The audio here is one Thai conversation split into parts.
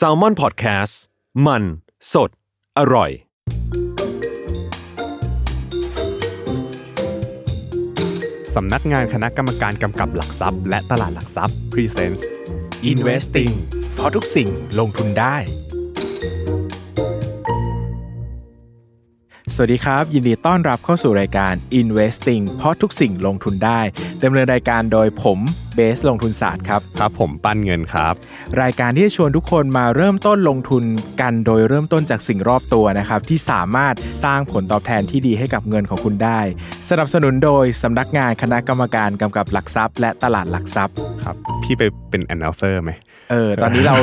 s a l ม o n PODCAST มัน สด อร่อย สำนักงานคณะกรรมการกำกับหลักทรัพย์ และตลาดหลักทรัพย์ Presents Investing เพราะทุกสิ่งลงทุนได้ สวัสดีครับ ยินดีต้อนรับเข้าสู่รายการ Investing เพราะทุกสิ่งลงทุนได้ดำเนินรายการโดยผมเบสลงทุนศาสตร์ครับ ครับผมปั้นเงินครับ รายการที่จะชวนทุกคนมาเริ่มต้นลงทุนกันโดยเริ่มต้นจากสิ่งรอบตัวนะครับที่สามารถสร้างผลตอบแทนที่ดีให้กับเงินของคุณได้ สนับสนุนโดยสำนักงานคณะกรรมการกำกับหลักทรัพย์ และตลาดหลักทรัพย์ครับพี่ไปเป็น announcer ไหมเออตอนนี้เรา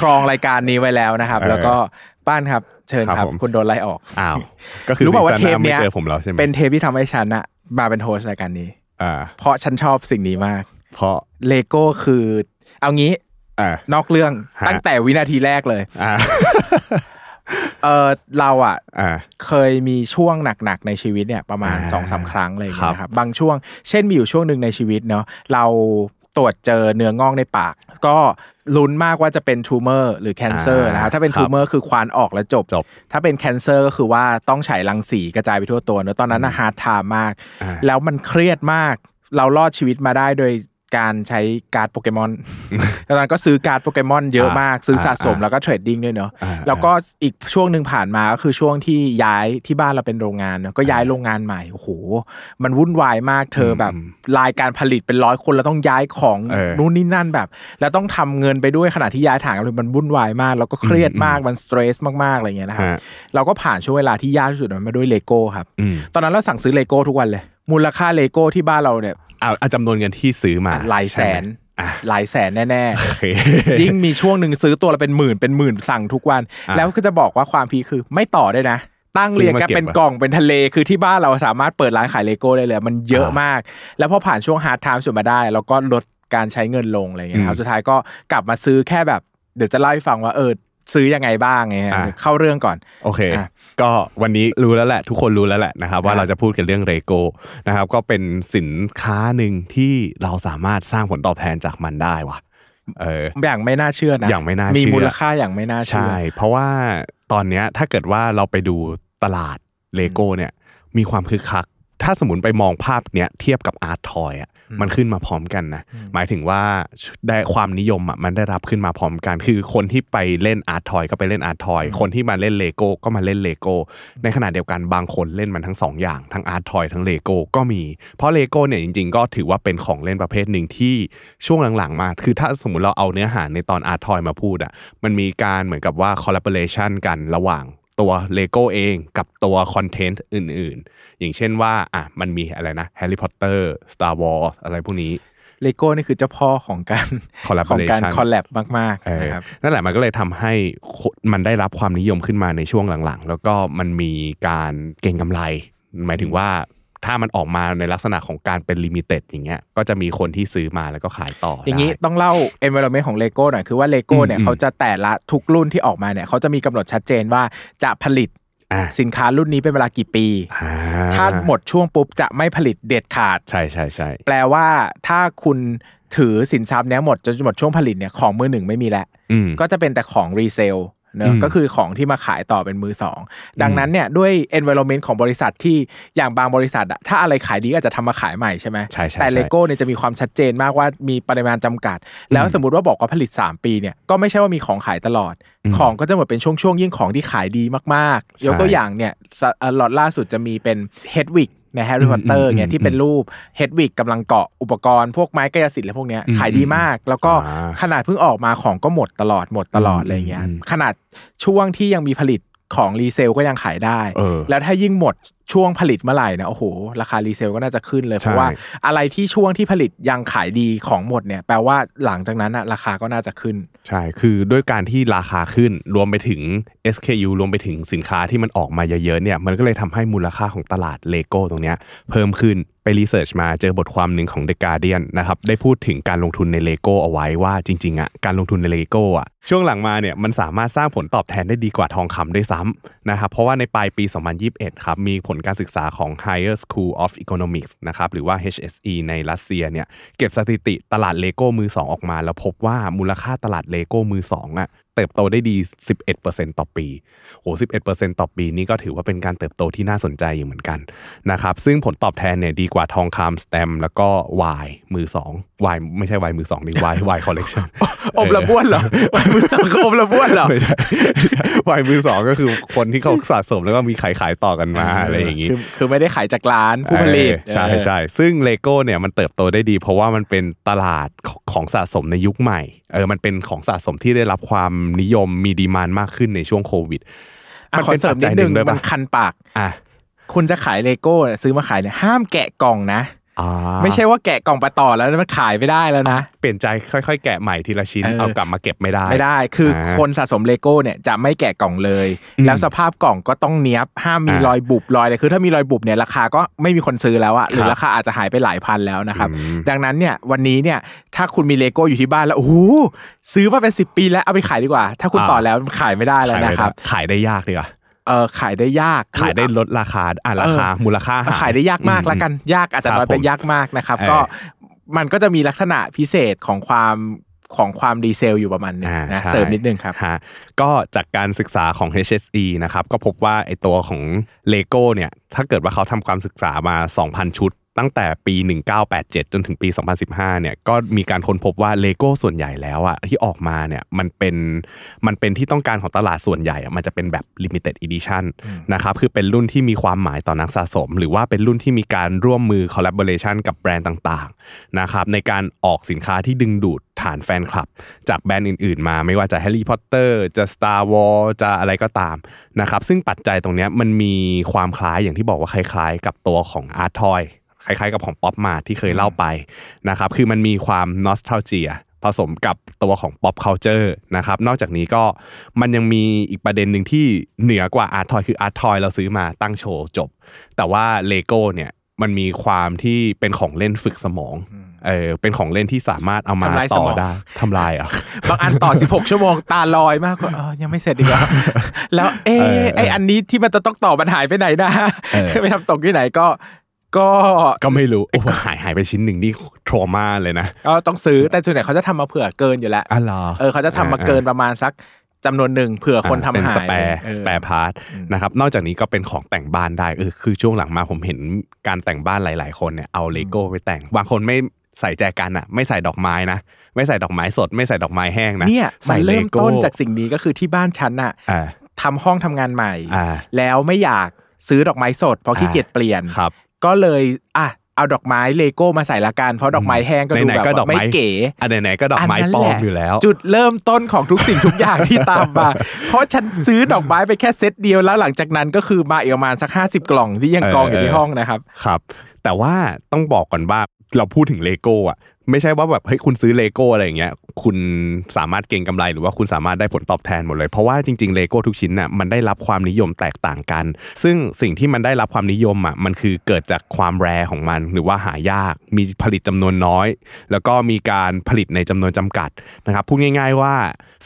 ครองรายการนี้ไว้แล้วนะครับเออแล้วก็ป้านครับ เชิญคครัรับบผมคุณโดนไล่ออกอ้าวก็คือรู้เปล่าว่าซีซั่หเทปเนี้ยไม่เจอผมแล้วใช่ไหมเป็นเทปที่ทำให้ฉันอะมาเป็น host รายการนี้อ่าเพราะฉันชอบสิ่งนี้มาก เพราะเลโก้คือ เอางี้อ่านอกเรื่องฮะตั้งแต่วินาทีแรกเลยอ่าเออเราอะอ่าเคยมีช่วงหนักๆในชีวิตเนี่ยประมาณอ่าสองสามครั้งอะไรอย่างเงี้ยครับนะครับ บางช่วง เช่นมีอยู่ช่วงหนึ่งในชีวิตเนาะเรา ตรวจเจอเนื้องอกในปาก ก็ลุ้นมากว่าจะเป็น tumor หรือ cancer นะครับถ้าเป็น tumor คือควานออกแล้วจบจบ ถ้าเป็น cancer ก็คือว่าต้องฉายรังสีกระจายไปทั่วตัวเนอะตอนนั้นนะ hard time มากอ่าแล้วมันเครียดมากเรารอดชีวิตมาได้โดย การใช้การ์ดโปเกมอนตอนนั้นก็ซื้อการ์ดโปเกมอนเยอะมาก ซื้อสะสมอ่าแล้วก็ trading ด้วยเนาะอ่าแล้วก็อีกช่วงหนึ่งผ่านมาก็คือช่วงที่ย้ายที่บ้านเราเป็นโรงงานเนอะก็ย้ายโรงงานใหม่โอ้โหมันวุ่นวายมากเธอแบบรายการผลิตเป็นร้อยคนแล้วต้องย้ายของเออนู่นนี่นั่นแบบ แล้วต้องทำเงินไปด้วยขณะที่ย้ายฐานกันเลยมันวุ่นวายมาก แล้วก็เครียดมากมัน stressมากๆอะไรอย่างเงี้ยนะครับฮะเราก็ผ่านช่วงเวลาที่ยากที่สุดมันมาด้วยเลโก้ครับอืมตอนนั้นเราสั่งซื้อเลโก้ทุกวันเลย มูลค่าเลโก้ที่บ้านเราเนี่ยเอาเอาจำนวนเงินที่ซื้อมาหลายแสนใช่ไหมอะหลายแสนแน่โอเคๆยิ่งมีช่วงหนึ่งซื้อตัวละเป็นหมื่นเป็นหมื่นสั่งทุกวันอะแล้วก็จะบอกว่าความพีคคือไม่ต่อด้วยนะ สั่งซื้อเรียงมากันเก็บเป็นอะกล่องเป็นทะเลคือที่บ้านเราสามารถเปิดร้านขายเลโก้ได้เลย มันเยอะอ่ามมาก แล้วพอผ่านช่วง hard time สุดมาได้ แล้วก็ลดการใช้เงินลงอะไรอย่างเงี้ยครับอืมสุดท้ายก็กลับมาซื้อแค่แบบเดี๋ยวจะเล่าให้ฟังว่าเออ ซื้อยังไงบ้างไงฮะอะเข้าเรื่องก่อน โอเคอะก็วันนี้รู้แล้วแหละ ทุกคนรู้แล้วแหละนะครับว่าอะเราจะพูดกันเรื่องเลโก้นะครับ ก็เป็นสินค้าหนึ่งที่เราสามารถสร้างผลตอบแทนจากมันได้ว่ะเอออย่างไม่น่าเชื่อนะอย่างไม่น่าเชื่อมีมูลค่าอย่างไม่น่าเชื่อใช่เพราะว่าตอนเนี้ยถ้าเกิดว่าเราไปดูตลาดเลโก้เนี่ย มีความคึกคัก ถ้าสมมติไปมองภาพเนี้ยเทียบกับอาร์ตทอยอะ มันขึ้นมาพร้อมกันนะหมายถึงว่าได้ความนิยมอะมันได้รับขึ้นมาพร้อมกัน คือคนที่ไปเล่นอาร์ตทอยก็ไปเล่นอาร์ตทอย คนที่มาเล่นเลโก้ก็มาเล่นเลโก้ในขณะเดียวกันบางคนเล่นมันทั้งสองอย่าง ทั้งอาร์ตทอยทั้งเลโก้ก็มี เพราะเลโก้เนี่ยจริง ๆ ก็ถือว่าเป็นของเล่นประเภทหนึ่งที่ช่วงหลังๆมา คือถ้าสมมติเราเอาเนื้อหาในตอนอาร์ตทอยมาพูดอะมันมีการเหมือนกับว่า collaboration กันระหว่าง ตัวเลโก้เองกับตัวคอนเทนต์อื่นๆ อย่างเช่นว่าอะมันมีอะไรนะ Harry Potter Star Wars อะไรพวกนี้เลโก้นี่คือเจ้าพ่อของการ Collaboration ของการ collabมากเอๆอนะครับนั่นแหละมันก็เลยทำให้คนมันได้รับความนิยมขึ้นมาในช่วงหลังๆ แล้วก็มันมีการเก่งกำไร หมายถึงว่า ถ้ามันออกมาในลักษณะของการเป็น limited อย่างเงี้ยก็จะมีคนที่ซื้อมาแล้วก็ขายต่อออย่างนี้ต้องเล่า environment ของเลโก้หน่อยคือว่าเลโก้เนี่ยอืมเขาจะแต่ละทุกรุ่นที่ออกมาเนี่ยเขาจะมีกำหนดชัดเจนว่าจะผลิตอะสินค้ารุ่นนี้เป็นเวลากี่ปีอ่าถ้าหมดช่วงปุ๊บจะไม่ผลิตเด็ดขาด ใช่ใช่ใช่แปลว่าถ้าคุณถือสินทรัพย์เนี้ยหมดจนหมดช่วงผลิตเนี่ยของมือหนึ่งไม่มีแล้วอืมก็จะเป็นแต่ของ resale เนอะอืมก็คือของที่มาขายต่อเป็นมือสองดังนั้นเนี่ยด้วย environment ของบริษัทที่อย่างบางบริษัทอะถ้าอะไรขายดีก็อาจจะทำมาขายใหม่ใช่ไหมใช่ใช่แต่ใช่เลโก้เนี่ยจะมีความชัดเจนมากว่ามีปริมาณจำกัด แล้วสมมติว่าบอกว่าผลิต 3 ปีเนี่ยก็ไม่ใช่ว่ามีของขายตลอด ของก็จะหมดเป็นช่วงๆยิ่งของที่ขายดีมากๆ ยกตัวอย่างเนี่ยสเอ่อล็อตล่าสุดจะมีเป็นเฮดวิก ในแฮร์รี่พอตเตอร์เนี่ยที่เป็นรูปเฮดวิกกำลังเกาะอุปกรณ์พวกไม้กายสิทธิ์และพวกเนี้ยขายดีมาก แล้วก็อ่าขนาดเพิ่งออกมาของก็หมดตลอดหมดตลอดอะไรเงี้ยอืมขนาดช่วงที่ยังมีผลิตของ resale ก็ยังขายได้เออแล้วถ้ายิ่งหมด ช่วงผลิตเมื่อไหร่นะโอ้โหราคา resale ก็น่าจะขึ้นเลยใช่เพราะว่าอะไรที่ช่วงที่ผลิตยังขายดีของหมดเนี่ยแปลว่าหลังจากนั้นอะราคาก็น่าจะขึ้น ใช่คือด้วยการที่ราคาขึ้นรวมไปถึง SKU รวมไปถึงสินค้าที่มันออกมาเยอะๆเนี่ยมันก็เลยทำให้มูลค่าของตลาดเลโก้ตรงเนี้ยเพิ่มขึ้นไป research มาเจอบทความหนึ่งของ The Guardian นะครับได้พูดถึงการลงทุนในเลโก้เอาไว้ว่าจริงๆอะการลงทุนในเลโก้อะช่วงหลังมาเนี่ยมันสามารถสร้างผลตอบแทนได้ดีกว่าทองคำด้วยซ้ำนะครับเพราะว่าในปลายปี 2021 ครับมีผลการศึกษาของ Higher School of Economics นะครับหรือว่า HSE ในรัสเซียเนี่ยเก็บสถิติตลาดเลโก้มือสองออกมา แล้วพบว่ามูลค่าตลาดเลโก้มือสองอะ เติบโตได้ดี 11%ต่อปีโห11%ต่อปีนี่ก็ถือว่าเป็นการเติบโตที่น่าสนใจอยู่เหมือนกันนะครับซึ่งผลตอบแทนเนี่ยดีกว่าทองคำแสตมป์แล้วก็ไวน์มือสองไวน์ไม่ใช่ไวน์มือสองนี่ไวน์ไวน์คอลเลกชันอมละบ้วนเหรอมือสองก็อมละบ้วนเหรอไม่ใช่ไวน์มือสองก็คือคนที่เขาสะสมแล้วก็มีขายขายต่อกันมาอะไรอย่างนี้คือคือไม่ได้ขายจากร้านผู้ผลิตเออใช่ใช่ซึ่งเลโก้เนี่ยมันเติบโตได้ดี เพราะว่ามันเป็นตลาดของสะสมในยุคใหม่เออมันเป็นของสะสมที่ได้รับความนิยมมี demand มากขึ้นในช่วงโควิดอะมันขอเสริมนิดนึงคันปากอะคุณจะขายเลโก้เนี่ยซื้อมาขายเนี่ยห้ามแกะกล่องนะอ่า ไม่ใช่ว่าแกะกล่องไปต่อแล้วมันขายไม่ได้แล้วนะ เปลี่ยนใจค่อยๆ แกะใหม่ทีละชิ้นเออเอากลับมาเก็บไม่ได้ไม่ได้ คืออาคนสะสมเลโก้เนี่ยจะไม่แกะกล่องเลยอืมแล้วสภาพกล่องก็ต้องเนี้ยบห้ามมีอ่ารอยบุบรอยอะไรคือถ้ามีรอยบุบเนี่ยราคาก็ไม่มีคนซื้อแล้วอะหรือครับราคาอาจจะหายไปหลายพันแล้วนะครับอืมดังนั้นเนี่ยวันนี้เนี่ยถ้าคุณมีเลโก้อยู่ที่บ้านแล้วโอ้โหซื้อมาเป็นสิปีแล้วเอาไปขายดีกว่า ถ้าคุณต่อแล้วขายไม่ได้แล้วขายไม่นะครับได้ขายได้ยากดีกว่า เออขายได้ยากขายได้ลดราคาอะราคามูลค่าหขายได้ยากมากแล้วกันยากอาจจะครับน้อยเป็นผมยากมากนะครับเออก็มันก็จะมีลักษณะพิเศษของความของความดีเซลอยู่ประมาณนึงอ่านะใช่เสริมนิดนึงครับฮะก็จากการศึกษาของ HSE นะครับก็พบว่าไอตัวของ Lego เนี่ยถ้าเกิดว่าเขาทำความศึกษามา 2,000 ชุด ตั้งแต่ปี 1987 จนถึงปี 2015 เนี่ยก็มีการค้นพบว่าเลโก้ส่วนใหญ่แล้วอะที่ออกมาเนี่ยมันเป็นมันเป็นที่ต้องการของตลาดส่วนใหญ่อะมันจะเป็นแบบ limited edition นะครับคือเป็นรุ่นที่มีความหมายต่อนักสะสม หรือว่าเป็นรุ่นที่มีการร่วมมือ collaboration กับแบรนด์ต่างๆนะครับในการออกสินค้าที่ดึงดูดฐานแฟนคลับ จากแบรนด์อื่นๆ มาไม่ว่าจะ Harry Potter จะ Star Wars จะอะไรก็ตามนะครับซึ่งปัจจัยตรงเนี้ยมันมีความคล้ายอย่างที่บอกว่าคล้ายๆ กับตัวของ Art Toy คล้ายๆกับของป๊อปมาที่เคยเล่าไปนะครับคือมันมีความนอสท a ลเจียผสมกับตัวของ pop culture นะครับ นอกจากนี้ก็มันยังมีอีกประเด็นหนึ่งที่เหนือกว่า art toy คือ art toy เราซื้อมาตั้งโชว์จบ แต่ว่า Lego เนี่ยมันมีความที่เป็นของเล่นฝึกสมอง เออ เป็นของเล่นที่สามารถเอามาทำลายสต่อมองได้ทำลายเหรอะ บางอันต่อ 16 ชั่วโมงตาลอยมากกว่าเออยังไม่เสร็จดีกว่าแล้วเอ๊ะเออเออไออันนี้ที่มันจะต้องต่อมันหายไปไหนนะเออไปทำตกที่ไหนก็ ก็ก็ไม่รู้โอ้โหหายหายไปชิ้นหนึ่งนี่ทรมาเลยนะก็ต้องซื้อแต่ส่วนใหญ่เขาจะทำมาเผื่อเกินอยู่แล้วอ๋อเหรอเออเขาจะทำมาเกินประมาณสักจำนวนหนึ่งเผื่อคนทำเป็นหายสแปร์เออสแปร์พาร์ทนะครับนอกจากนี้ก็เป็นของแต่งบ้านได้เออคือช่วงหลังมาผมเห็นการแต่งบ้านหลาย ๆ คนเนี่ยเอาเลโก้ไปแต่งบางคนไม่ใส่แจกันอะ ไม่ใส่ดอกไม้นะไม่ใส่ดอกไม้สด ไม่ใส่ดอกไม้แห้งนะเนี่ยใส่มันเลเริ่มโก้ต้นจากสิ่งนี้ก็คือที่บ้านฉันน่ะอ่าทำห้องทำงานใหม่อ่าแล้วไม่อยากซื้อดอกไม้สดเพราะขี้เกียจเปลี่ยนครับ ก็เลยอะเอาดอกไม้เลโก้มาใส่ละกันเพราะดอกไม้แห้งก็ดูไหนแบบๆก็ดอกว่าไม่ไม้เก๋อันไหนๆก็ดอกไม้นนั้นปลอแหมละอยู่แล้ว จุดเริ่มต้นของทุกสิ่งทุกอย่างที่ตามมา เพราะฉันซื้อดอกไม้ไปแค่เซตเดียวแล้วหลังจากนั้นก็คือมาอีกประมาณสักห้าสิบกล่องที่ยังกองอยู่ที่ห้องนะครับครับ แต่ว่าต้องบอกก่อนว่าเราพูดถึงเลโก้อะ ไม่ใช่ว่าแบบเฮ้ยคุณซื้อเลโก้อะไรอย่างเงี้ยคุณสามารถเก็งกำไรหรือว่าคุณสามารถได้ผลตอบแทนหมดเลย เพราะว่าจริงๆเลโก้ทุกชิ้นน่ะมันได้รับความนิยมแตกต่างกัน ซึ่งสิ่งที่มันได้รับความนิยมอะมันคือเกิดจากความ rare ของมัน หรือว่าหายากมีผลิตจำนวนน้อย แล้วก็มีการผลิตในจำนวนจำกัดนะครับพูดง่าย ๆว่า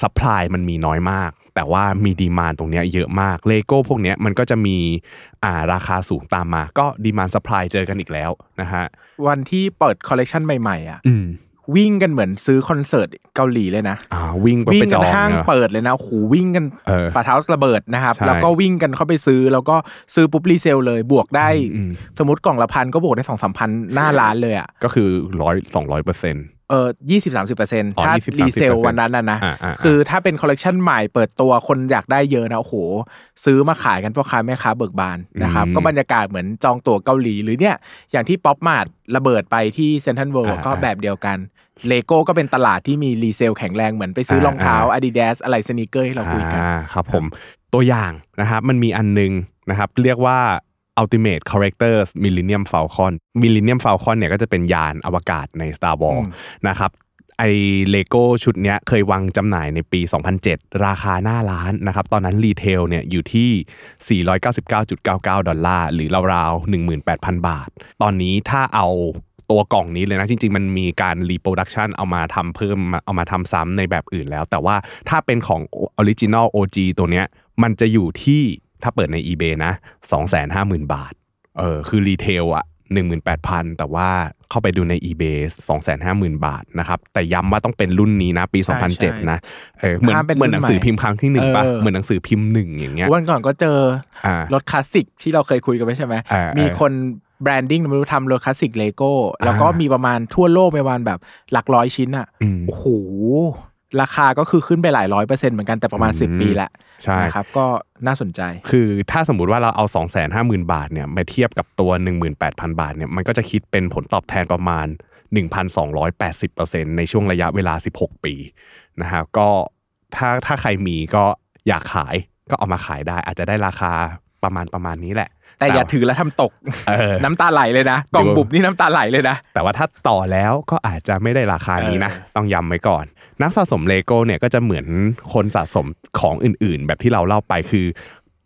supply มันมีน้อยมาก แต่ว่ามี demand ตรงเนี้ยเยอะมากเลโก้พวกเนี้ยมันก็จะมีอ่าราคาสูงตามมา ก็ demand supply เจอกันอีกแล้วนะฮะวันที่เปิดคอลเลกชันใหม่ๆอะอืมวิ่งกันเหมือนซื้อคอนเสิร์ตเกาหลีเลยนะอ่าวิ่งไปวิ่งไปจองกันห้างเนอะเปิดเลยนะโอ้โหวิ่งกันเออฝ่าเท้าระเบิดนะครับใช่แล้วก็วิ่งกันเข้าไปซื้อแล้วก็ซื้อปุ๊บ resell เลยบวกได้อืมสมมติกล่องละพันก็บวกได้สองสามพันหน้าร้านเลยอะก็คือร้อยสองร้อยเปอร์เซ็นต์เออยี่สิบสามสิบเปอร์เซ็นต์อ๋อถ้า20-30% resell วันนั้นนะนะอ่าอ่าคือถ้าเป็นคอลเลกชันใหม่เปิดตัวคนอยากได้เยอะนะ โอ้โห ซื้อมาขายกันพ่อค้าแม่ค้าเบิกบานนะครับอืมก็บรรยากาศเหมือนจองตั๋วเกาหลี หรือเนี่ย อย่างที่ป๊อปมาร์ทระเบิดไปที่เซ็นทรัลเวิลด์อ่าก็แบบเดียวกันเลโก้ก็เป็นตลาดที่มี resale แข็งแรงเหมือนไปซื้อรองเท้า Adidas อะไร sneaker ที่เราคุยกันอ่าครับผมตัวอย่างนะครับมันมีอันหนึงนะครับ เรียกว่า Ultimate Collectors Millennium Falcon Millennium Falcon เนี่ยก็จะเป็นยานอวกาศใน Star Wars อืมนะครับไอเลโก้ชุดเนี้ยเคยวางจำหน่ายในปี 2007 ราคาหน้าร้านนะครับ ตอนนั้น retail เนี่ยอยู่ที่ 499.99 ดอลลาร์ หรือราวๆ 18,000 บาท ตอนนี้ถ้าเอาตัวกล่องนี้เลยนะ จริง ๆ มันมีการ reproduction เอามาทำเพิ่มมาเอามาทำซ้ำในแบบอื่นแล้ว แต่ว่าถ้าเป็นของออริจินอล OG ตัวเนี้ยมันจะอยู่ที่ ถ้าเปิดใน eBay นะ 250,000 บาท เออคือ retail อะหนึ่งหมื่นแปดพันแต่ว่าเข้าไปดูใน eBay สองแสนห้าหมื่นบาทนะครับ แต่ย้ำว่าต้องเป็นรุ่นนี้นะ ปีใช่ใช่2007 นะเออเหมือนห้ามเป็นเหมือนหนังสือรุ่นใหม่พิมพ์ครั้งที่หนึ่งปะเออเหมือนหนังสือพิมพ์หนึ่งอย่างเงี้ยวันก่อนก็เจออ่ารถคลาสสิกที่เราเคยคุยกันไปใช่ไหมอ่ามีมีคน branding ไม่รู้ทำรถคลาสสิกเลโก้แล้วก็มีประมาณทั่วโลกประมาณแบบหลักร้อยชิ้นอะอืมโอ้โห ราคาก็คือขึ้นไปหลายร้อยเปอร์เซ็นต์เหมือนกันแต่ประมาณอืม10 ปีละใช่นะครับก็น่าสนใจ คือถ้าสมมติว่าเราเอา 2 5 0 0 0 0 บาทเนี่ยมาเทียบกับตัว 18,000 บาทเนี่ยมันก็จะคิดเป็นผลตอบแทนประมาณ 1,280%ในช่วงระยะเวลา 16 ปีนะครับก็ถ้าถ้าใครมีก็อยากขายก็เอามาขายได้ อาจจะได้ราคาประมาณประมาณนี้แหละ แต่อย่าถือแล้วทำตกเออน้ำตาไหลเลยนะกล่องบุบนี่น้ำตาไหลเลยนะ แต่ว่าถ้าต่อแล้วก็อาจจะไม่ได้ราคานี้นะเออต้องย้ำไว้ก่อน นักสะสมเลโก้เนี่ยก็จะเหมือนคนสะสมของอื่นๆ แบบที่เราเล่าไปคือ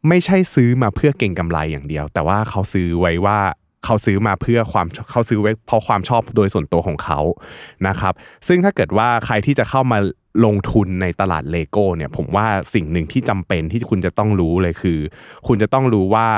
ไม่ใช่ซื้อมาเพื่อเก่งกำไรอย่างเดียว แต่ว่าเขาซื้อไว้ว่าเขาซื้อมาเพื่อความเขาซื้อไว้เพราะความชอบโดยส่วนตัวของเขานะครับ ซึ่งถ้าเกิดว่าใครที่จะเข้ามาลงทุนในตลาดเลโก้เนี่ยผมว่าสิ่งหนึ่งที่จำเป็นที่คุณจะต้องรู้เลยคือ คุณจะต้องรู้ว่า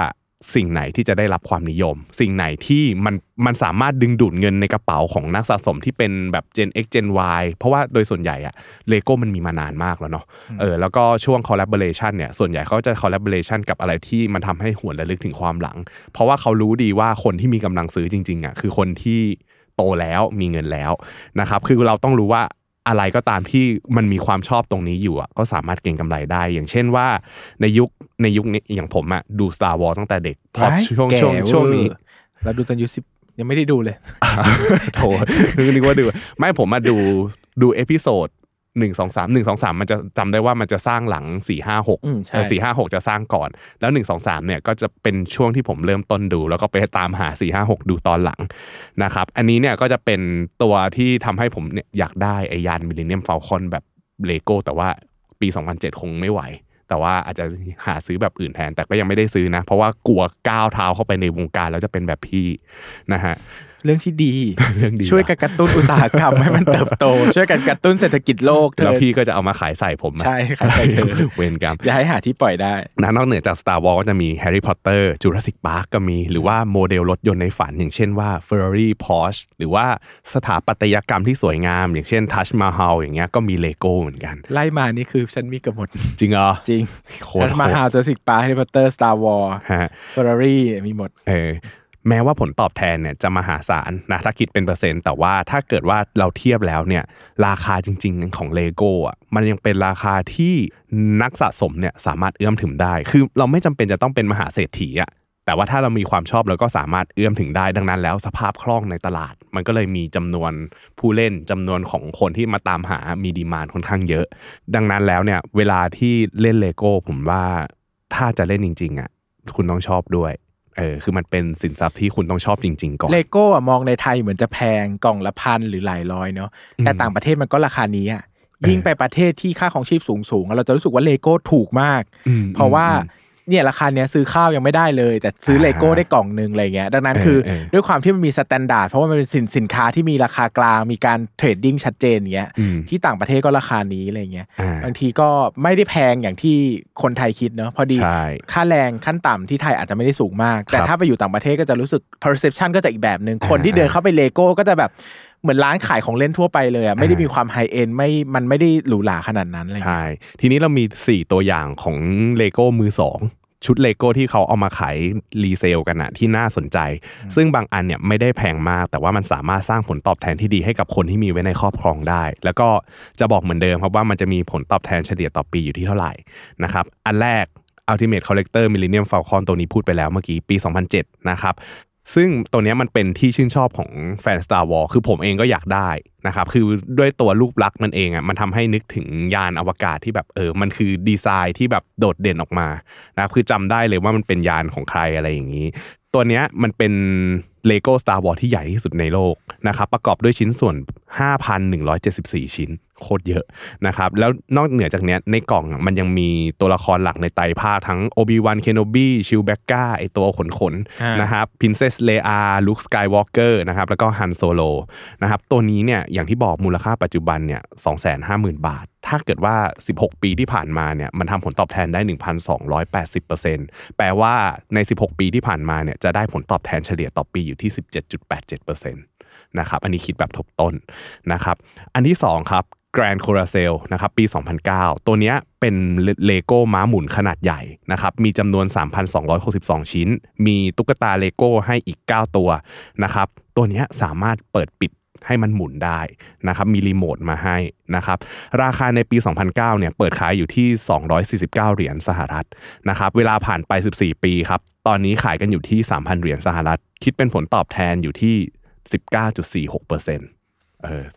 สิ่งไหนที่จะได้รับความนิยม สิ่งไหนที่มันมันสามารถดึงดูดเงินในกระเป๋าของนักสะสมที่เป็นแบบ Gen X Gen Y เพราะว่าโดยส่วนใหญ่อะเลโก้มันมีมานานมากแล้วเนาะเออแล้วก็ช่วง collaboration เนี่ยส่วนใหญ่เขาจะ collaboration กับอะไรที่มันทำให้หวนระลึกถึงความหลัง เพราะว่าเขารู้ดีว่าคนที่มีกำลังซื้อจริงๆอะคือคนที่โตแล้วมีเงินแล้วนะครับคือเราต้องรู้ว่า อะไรก็ตามที่มันมีความชอบตรงนี้อยู่อะก็สามารถเก็งกำไรได้ อย่างเช่นว่าในยุคในยุคนี้อย่างผมอะดู Star Wars ตั้งแต่เด็กพอช่วงแก่ช่วงเวอร์ช่วงนี้เราดูตอนอายุสิบยังไม่ได้ดูเลยโถนึกว่าดู ไม่ผมมาดูดู episode หนึ่งสองสามหนึ่งสองสามมันจะจำได้ว่ามันจะสร้างหลังสี่ห้าหกอืมใช่สี่ห้าหกจะสร้างก่อน แล้วหนึ่งสองสามเนี่ยก็จะเป็นช่วงที่ผมเริ่มต้นดู แล้วก็ไปตามหาสี่ห้าหกดูตอนหลังนะครับ อันนี้เนี่ยก็จะเป็นตัวที่ทำให้ผมเนี่ยอยากได้ไอยาน Millennium Falcon แบบเลโก้แต่ว่าปี 2007 คงไม่ไหว แต่ว่าอาจจะหาซื้อแบบอื่นแทน แต่ก็ยังไม่ได้ซื้อนะ เพราะว่ากลัวก้าวเท้าเข้าไปในวงการแล้วจะเป็นแบบพี่นะฮะ เรื่องที่ดีเรื่องดีช่วยกันกระตุ้นอุตสาหกรรมให้มันเติบโต ช่วยกันกระตุ้นเศรษฐกิจโลกเธแล้วอพี่ก็จะเอามาขายใส่ผมอะใช่ขายใส่เธอเวรกรรมอย่าให้หาที่ปล่อยได้นะนอกเหนือจาก Star Wars ก็จะมี Harry Potter Jurassic Park ก็มี หรือว่าโมเดลรถยนต์ในฝัน อย่างเช่นว่า Ferrari Porsche หรือว่าสถาปัตยกรรมที่สวยงาม อย่างเช่น Taj Mahal อย่างเงี้ยก็มีเลโก้เหมือนกัน ไล่มานี่คือฉันมีเกือบหมด จริงเหรอจริงโคแลตรมาฮาว Jurassic Park แฮร์รี่พอตเตอร์ Star Wars ฮะเฟอร์รารี่มีหมดเออ แม้ว่าผลตอบแทนเนี่ยจะมหาศาลนะถ้าคิดเป็นเปอร์เซ็นต์แต่ว่าถ้าเกิดว่าเราเทียบแล้วเนี่ยราคาจริง ๆ ของเลโก้อะมันยังเป็นราคาที่นักสะสมเนี่ยสามารถเอื้อมถึงได้ คือเราไม่จำเป็นจะต้องเป็นมหาเศรษฐีอะแต่ว่าถ้าเรามีความชอบเราก็สามารถเอื้อมถึงได้ดังนั้นแล้วสภาพคล่องในตลาด มันก็เลยมีจำนวนผู้เล่นจำนวนของคนที่มาตามหามี demand ค่อนข้างเยอะ ดังนั้นแล้วเนี่ยเวลาที่เล่นเลโก้ผมว่าถ้าจะเล่นจริงๆอะคุณต้องชอบด้วย เออคือมันเป็นสินทรัพย์ที่คุณต้องชอบจริง ๆ ก่อนเลโก้อะมองในไทยเหมือนจะแพงกล่องละพันหรือหลายร้อยเนาะแต่ต่างประเทศมันก็ราคานี้อะยิ่งไปประเทศที่ค่าครองชีพสูงสูงๆเราจะรู้สึกว่าเลโก้ถูกมากอืมเพราะว่าอืม เนี่ยราคาเนี้ยซื้อข้าวยังไม่ได้เลย แต่ซื้อเลโก้ได้กล่องหนึ่งอะไรเงี้ยดังนั้นเออคือเออด้วยความที่มันมี standard เพราะว่ามันเป็นสินสินค้าที่มีราคากลางมีการ trading ชัดเจนเงี้ยอืมที่ต่างประเทศก็ราคานี้อะไรเงี้ยอ่าบางทีก็ไม่ได้แพงอย่างที่คนไทยคิดเนาะพอดีใช่ค่าแรงขั้นต่ำที่ไทยอาจจะไม่ได้สูงมาก แต่ครับถ้าไปอยู่ต่างประเทศก็จะรู้สึก perception ก็จะอีกแบบหนึ่งคนที่เดินเข้าไปเลโก้ก็จะแบบเหมือนร้านขายของเล่นทั่วไปเลยอะไม่ได้มีความ high-end ไม่มันไม่ได้หรูหราขนาดนั้นอะไรเงี้ยใช่ ทีนี้เรามี 4 ตัวอย่างของเลโก้มือสอง ชุดเลโก้ที่เขาเอามาขายรีเซลกันอะที่น่าสนใจ ซึ่งบางอันเนี่ยไม่ได้แพงมาก แต่ว่ามันสามารถสร้างผลตอบแทนที่ดีให้กับคนที่มีไว้ในครอบครองได้ แล้วก็จะบอกเหมือนเดิมครับว่ามันจะมีผลตอบแทนเฉลี่ยต่อปีอยู่ที่เท่าไหร่นะครับอันแรก Ultimate Collector Millennium Falcon ตัวนี้พูดไปแล้วเมื่อกี้ปี 2007 นะครับ ซึ่งตัวนี้มันเป็นที่ชื่นชอบของแฟน Star Wars คือผมเองก็อยากได้นะครับ คือด้วยตัวรูปลักษณ์มันเองอะมันทำให้นึกถึงยานอวกาศที่แบบเออ มันคือดีไซน์ที่แบบโดดเด่นออกมานะครับคือจำได้เลยว่ามันเป็นยานของใครอะไรอย่างนี้ ตัวนี้มันเป็นเลโก้ Star Wars ที่ใหญ่ที่สุดในโลกนะครับประกอบด้วยชิ้นส่วน 5,174 ชิ้น โคตรเยอะนะครับแล้วนอกเหนือจากเนี้ยในกล่องมันยังมีตัวละครหลักในไตรภาคทั้ง Obi-Wan Kenobi Chewbacca ไอตัวขนขนๆนะครับ Princess Leia Luke Skywalker นะครับแล้วก็ Han Solo นะครับตัวนี้เนี่ยอย่างที่บอกมูลค่าปัจจุบันเนี่ย250,000บาทถ้าเกิดว่า 16 ปีที่ผ่านมาเนี่ยมันทำผลตอบแทนได้ 1,280%แปลว่าใน 16 ปีที่ผ่านมาเนี่ยจะได้ผลตอบแทนเฉลี่ยต่อปีอยู่ที่ 17.87%นะครับอันนี้คิดแบบทบต้นนะครับอันที่2ครับ Grand Carousel นะครับปี 2009 ตัวนี้เป็นเลโก้ม้าหมุนขนาดใหญ่นะครับมีจำนวน 3,262 ชิ้น มีตุ๊กตาเลโก้ให้อีก 9 ตัวนะครับตัวนี้สามารถเปิดปิดให้มันหมุนได้นะครับมีรีโมทมาให้นะครับราคาในปี 2009เนี่ยเปิดขายอยู่ที่ 249 เหรียญสหรัฐนะครับเวลาผ่านไป 14 ปีครับตอนนี้ขายกันอยู่ที่ 3,000 เหรียญสหรัฐ คิดเป็นผลตอบแทนอยู่ที่ 19.46%เออเ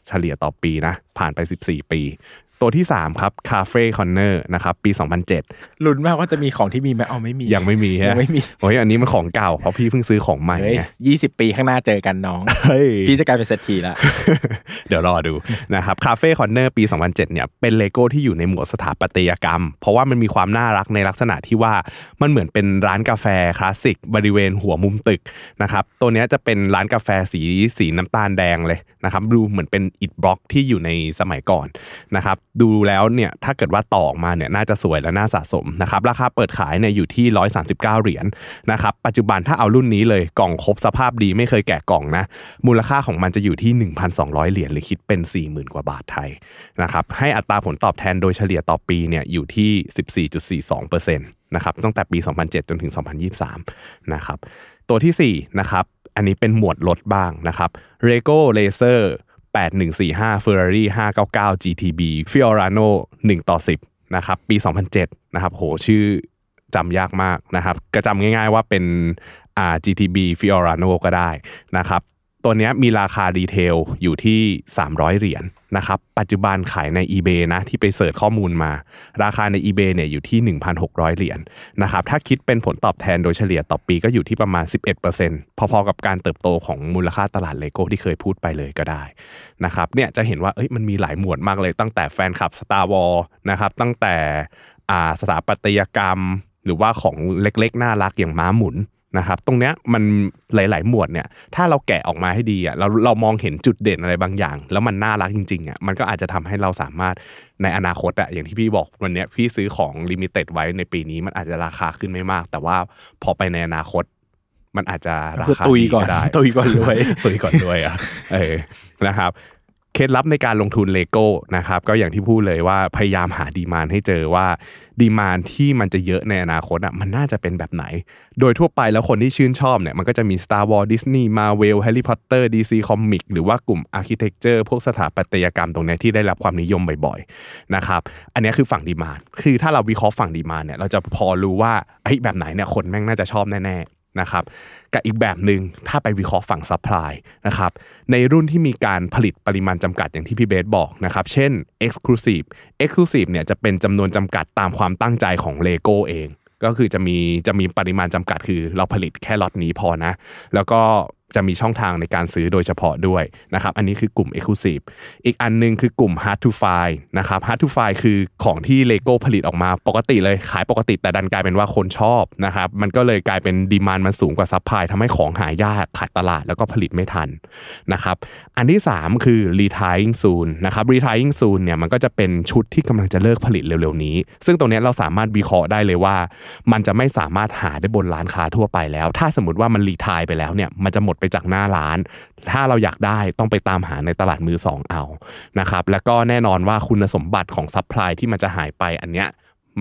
เฉลี่ยต่อปีนะ ผ่านไป 14 ปี ตัวที่ 3 ครับ Cafe Corner นะครับปี 2007 ลุ้นมากว่าจะมีของที่มีไหมเอาไม่มี ยังไม่มีฮะยังไม่มีโอ้ยอันนี้มันของเก่า เพราะพี่เพิ่งซื้อของใหม่เฮ้ยไงยี่สิบปีข้างหน้าเจอกันน้องเฮ้ยพี่จะกลายเป็นเศรษฐีละเดี๋ยวรอดูนะครับ Cafe Corner ปี 2007 เนี่ยเป็นเลโก้ที่อยู่ในหมวดสถาปัตยกรรม เพราะว่ามันมีความน่ารักในลักษณะที่ว่ามันเหมือนเป็นร้านกาแฟคลาสสิกบริเวณหัวมุมตึกนะครับตัวเนี้ยจะเป็นร้านกาแฟสีสีน้ำตาลแดงเลยนะครับดูเหมือนเป็นอิฐบล็อกที่อยู่ในสมัยก่อนนะครับดูแล้วเนี่ยถ้าเกิดว่าต่อกมาเนี่ยน่าจะสวยและน่าสะสมนะครับราคาเปิดขายเนี่ยอยู่ที่ 139 เหรียญนะครับปัจจุบันถ้าเอารุ่นนี้เลยกล่องครบสภาพดีไม่เคยแกะกล่องนะมูลค่าของมันจะอยู่ที่ 1,200 เหรียญหรือคิดเป็น 40,000 กว่าบาทไทยนะครับให้อัตราผลตอบแทนโดยเฉลี่ยต่อปีเนี่ยอยู่ที่ 14.42%นะครับตั้งแต่ปี 2007 จนถึง 2023 นะครับตัวทีสี่4นะครับอันนี้เป็นหมวดรถบ้างนะครับ Rego Racer 8145 Ferrari 599 GTB Fiorano 1ต่อ10นะครับปี 2007นะครับโหชื่อจำยากมากนะครับก็จำง่ายๆว่าเป็นอ่า GTB Fiorano ก็ได้นะครับ ตัวนี้มีราคาดีเทลอยู่ที่ 300 เหรียญนะครับ ปัจจุบันขายใน eBay นะที่ไปเสิร์ชข้อมูลมา ราคาใน eBay เนี่ยอยู่ที่ 1,600 เหรียญนะครับถ้าคิดเป็นผลตอบแทนโดยเฉลี่ยต่อปีก็อยู่ที่ประมาณ 11%พอๆกับการเติบโตของมูลค่าตลาดเลโก้ที่เคยพูดไปเลยก็ได้นะครับเนี่ยจะเห็นว่าเอ้ยมันมีหลายหมวดมากเลยตั้งแต่แฟนคลับ Star Wars นะครับตั้งแต่อ่าสถาปัตยกรรมหรือว่าของเล็กๆ น่ารักอย่างม้าหมุน นะครับตรงเนี้ยมันหลาย ๆ หมวดเนี่ยถ้าเราแกะออกมาให้ดีอะเราเรามองเห็นจุดเด่นอะไรบางอย่าง แล้วมันน่ารักจริงๆอะมันก็อาจจะทำให้เราสามารถในอนาคตอะอย่างที่พี่บอกวันเนี้ยพี่ซื้อของ limited ไว้ในปีนี้มันอาจจะราคาขึ้นไม่มาก แต่ว่าพอไปในอนาคตมันอาจจะราคือคาตุยดีก่อนได้ตุยก่อนรวยตุยก่อนรวยอะเออนะครับ เคล็ดลับในการลงทุนเลโก้นะครับก็อย่างที่พูดเลยว่าพยายามหา demand ให้เจอว่า demand ที่มันจะเยอะในอนาคตอะมันน่าจะเป็นแบบไหน โดยทั่วไปแล้วคนที่ชื่นชอบเนี่ยมันก็จะมี Star Wars Disney Marvel Harry Potter DC Comic หรือว่ากลุ่ม Architecture พวกสถาปัตยกรรมตรงนี้ที่ได้รับความนิยมบ่อยๆนะครับอันนี้คือฝั่ง demand คือถ้าเราวิเคราะห์ฝั่ง demand เนี่ยเราจะพอรู้ว่าไอ้แบบไหนเนี่ยคนแม่งน่าจะชอบแน่ๆ นะครับกับอีกแบบหนึ่งถ้าไปวิเคราะห์ฝั่ง supply นะครับในรุ่นที่มีการผลิตปริมาณจำกัดอย่างที่พี่เบสบอกนะครับเช่น Exclusive Exclusive เนี่ยจะเป็นจำนวนจำกัดตามความตั้งใจของ LEGO เอง ก็คือจะมีจะมีปริมาณจำกัดคือเราผลิตแค่ล็อตนี้พอนะ แล้วก็ จะมีช่องทางในการซื้อโดยเฉพาะด้วยนะครับอันนี้คือกลุ่ม Exclusive อีกอันหนึงคือกลุ่ม Hard to Find นะครับ Hard to Find คือของที่ LEGO ผลิตออกมาปกติเลยขายปกติแต่ดันกลายเป็นว่าคนชอบนะครับมันก็เลยกลายเป็น demand มันสูงกว่า supply ทำให้ของหายากขาดตลาดแล้วก็ผลิตไม่ทันนะครับอันที่ 3 คือ Retiring Soon นะครับ Retiring Soon เนี่ยมันก็จะเป็นชุดที่กำลังจะเลิกผลิตเร็วๆนี้ ซึ่งตรงนี้เราสามารถวิเคราะห์ได้เลยว่า มันจะไม่สามารถหาได้บนร้านค้าทั่วไปแล้ว ถ้าสมมติว่ามัน retire ไปแล้วเนี่ยมันจะหมดไปจากหน้าร้าน ถ้าเราอยากได้ต้องไปตามหาในตลาดมือสองเอานะครับแล้วก็แน่นอนว่าคุณสมบัติของ supply ที่มันจะหายไปอันเนี้ย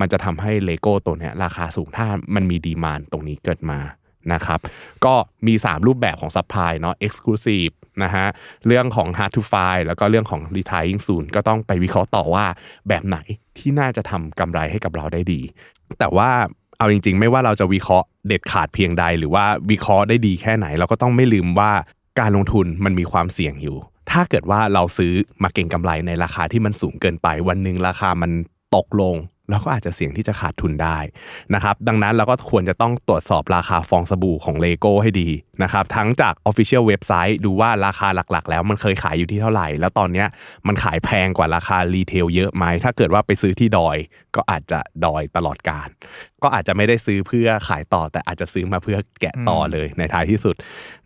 มันจะทำให้เลโก้ตัวเนี้ยราคาสูงถ้ามันมี demand ตรงนี้เกิดมานะครับก็มี 3 รูปแบบของ supply เนาะ Exclusive นะฮะเรื่องของ Hard to Find แล้วก็เรื่องของ Retiring Soon ก็ต้องไปวิเคราะห์ต่อว่าแบบไหนที่น่าจะทำกำไรให้กับเราได้ดี แต่ว่า เอาจริง ๆ ไม่ว่าเราจะวิเคราะห์เด็ดขาดเพียงใด หรือว่าวิเคราะห์ได้ดีแค่ไหน เราก็ต้องไม่ลืมว่าการลงทุนมันมีความเสี่ยงอยู่ ถ้าเกิดว่าเราซื้อมาเก็งกำไรในราคาที่มันสูงเกินไป วันหนึ่งราคามันตกลง เราก็อาจจะเสี่ยงที่จะขาดทุนได้นะครับดังนั้นเราก็ควรจะต้องตรวจสอบราคาฟองสบู่ของเลโก้ให้ดีนะครับทั้งจาก Official เว็บไซต์ดูว่าราคาหลักๆ แล้วมันเคยขายอยู่ที่เท่าไหร่ แล้วตอนนี้มันขายแพงกว่าราคา retail เยอะไหมถ้าเกิดว่าไปซื้อที่ดอย ก็อาจจะดอยตลอดกาล ก็อาจจะไม่ได้ซื้อเพื่อขายต่อ แต่อาจจะซื้อมาเพื่อแกะต่อเลยในท้ายที่สุด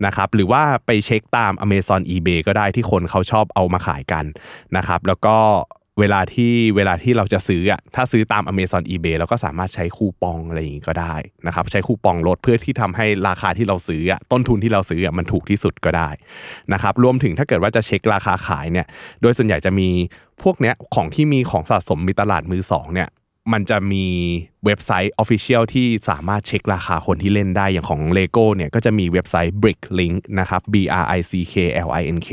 นะครับหรือว่าไปเช็คตาม Amazon eBay ก็ได้ที่คนเขาชอบเอามาขายกันนะครับแล้วก็ เวลาที่เวลาที่เราจะซื้ออะถ้าซื้อตาม Amazon eBay เราก็สามารถใช้คูปองอะไรอย่างงี้ก็ได้นะครับใช้คูปองลดเพื่อที่ทำให้ราคาที่เราซื้ออะต้นทุนที่เราซื้ออะมันถูกที่สุดก็ได้นะครับรวมถึงถ้าเกิดว่าจะเช็คราคาขายเนี่ยโดยส่วนใหญ่จะมีพวกเนี้ยของที่มีของสะสมมีตลาดมือสองเนี่ยมันจะมี เว็บไซต์ Official ที่สามารถเช็คราคาคนที่เล่นได้อย่างของ Lego เนี่ยก็จะมีเว็บไซต์ Bricklink นะครับ B R I C K L I N K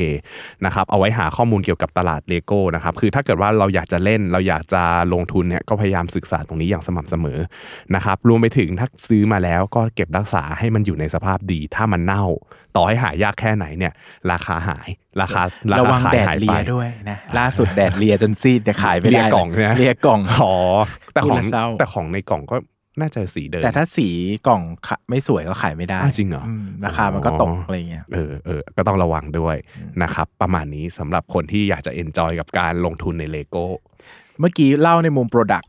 นะครับเอาไว้หาข้อมูลเกี่ยวกับตลาด Lego นะครับคือถ้าเกิดว่าเราอยากจะเล่นเราอยากจะลงทุนเนี่ยก็พยายามศึกษาตรงนี้อย่างสม่ำเสมอนะครับรวมไปถึงถ้าซื้อมาแล้วก็เก็บรักษาให้มันอยู่ในสภาพดี ถ้ามันเน่า ต่อให้หายากแค่ไหนเนี่ยราคาหายราคาราระคาวังขายแดดหายเลีไปยด้วยนะล่าสุดแดดเลียจนซีดจะขายไม่ได้เลียกล่องใช่ไหมเลียกล่องอ๋อแต่ของพูดแล้วเศร้าแต่ของในกล่องก็น่าจะสีเดิมแต่ถ้าสีกล่องขะไม่สวยก็ขายไม่ได้อ้าวจริงเหรอมราคามันก็ตกอ๋อออะไรเงี้ยเออเออก็ต้องระวังด้วยนะครับ ประมาณนี้สำหรับคนที่อยากจะเอนจอยกับการลงทุนในเลโก้เมื่อกี้เล่าในมุม Product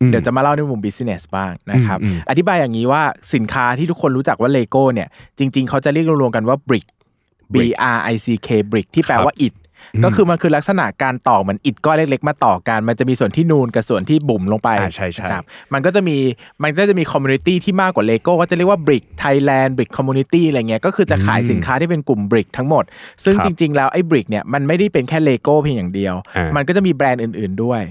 อืมเดี๋ยวจะมาเล่าในมุม Business บ้างนะครับอืมอืมอธิบายอย่างนี้ว่าสินค้าที่ทุกคนรู้จักว่าเลโก้เนี่ย จริง ๆ เขาจะเรียกรวมๆกันว่า Brick B Brick R I C K Brick ที่แปลว่าอิฐอืม ก็คือมันคือลักษณะการต่อเหมือนอิฐก้อนเล็กๆ มาต่อกัน มันจะมีส่วนที่นูนกับส่วนที่บุ๋มลงไปอ่าใช่ใช่ครับมันก็จะมีมันก็จะมี community ที่มากกว่าเลโก้ก็จะเรียกว่า Brick Thailand Brick Community อะไรเงี้ยก็คือจะขายสินค้าที่เป็นกลุ่ม Brick ทั้งหมด ซึ่งครับจริง ๆ แล้วไอ้ Brick เนี่ยมันไม่ได้เป็นแค่เลโก้เพียงอย่างเดียวอ่ามัมันก็จะมีแบรนด์อื่น ๆด้วย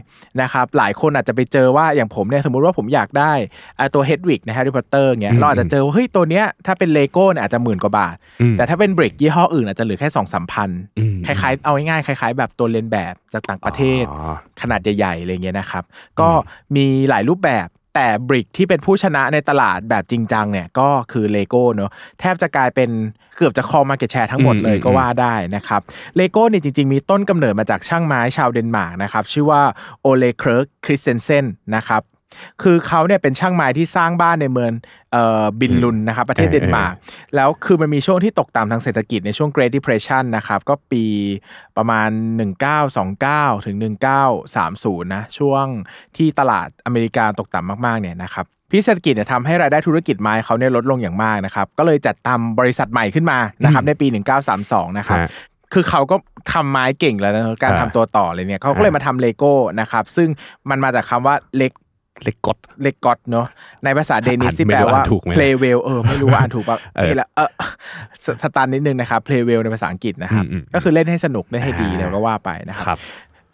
นะครับหลายคนอาจจะไปเจอว่าอย่างผมเนี่ยสมมุติว่าผมอยากได้อ่าตัว Hedwig ใน Harry Potter เงี้ยอืมเราอาจจะเจอว่าเฮ้ยตัวเนี้ยถ้าเป็นเลโก้เนี่ยอาจจะหมื่นกว่าบาทอืมแต่ถ้าเป็น Brick ยี่ห้ออื่นอาจจะเหลือแค่สองสามพันอืมคล้ายๆเอาง่ายๆคล้าย ๆ แบบตัวเลียนแบบจากต่างประเทศอ๋อขนาดใหญ่ๆอะไรเงี้ยนะครับ ก็มีหลายรูปแบบแต่ Brick ที่เป็นผู้ชนะในตลาดแบบจริงจังเนี่ยก็คือเลโก้เนอะแทบจะกลายเป็นเกือบจะครอง market share ทั้งหมดเลยอืมก็ว่าได้นะครับเลโก้เนี่ยจริง ๆ มีต้นกำเนิดมาจากช่างไม้ชาวเดนมาร์กนะครับ ชื่อว่าโอเลเคิร์กคริสเตียนเซนนะครับ คือเขาเนี่ยเป็นช่างไม้ที่สร้างบ้านในเมืองเอ่อบิลลุนด์นะครับประเทศเดนมาร์กแล้วคือมันมีช่วงที่ตกต่ำทางเศรษฐกิจในช่วง Great Depression นะครับก็ปีประมาณ 1929 ถึง 1930 นะช่วงที่ตลาดอเมริกาตกต่ำมากๆเนี่ยนะครับพิษเศรษฐกิจเนี่ยทำให้รายได้ธุรกิจไม้เขาเนี่ยลดลงอย่างมากนะครับก็เลยจัดทำบริษัทใหม่ขึ้นมานะครับในปี 1932 นะครับฮะคือเขาก็ทำไม้เก่งแล้วนะการอ่าทำตัวต่อเลยเนี่ยเขาก็เลยมาทำเลโก้นะครับซึ่งมันมาจากคำว่า leg leg godt leg godt เนาะในภาษาเดนิสอ่านที่ไม่แปลรู้ว่าอ่านถูกไหม play well เออไม่รู้ว่าอ่านถูกป่ะเออนี่แหละเออสสตันนิดนึงนะครับ play well ในภาษาอังกฤษนะครับอืมอืมก็คือเล่นให้สนุกเล่นให้ดีอ่าแล้วก็ว่าไปนะครับครับ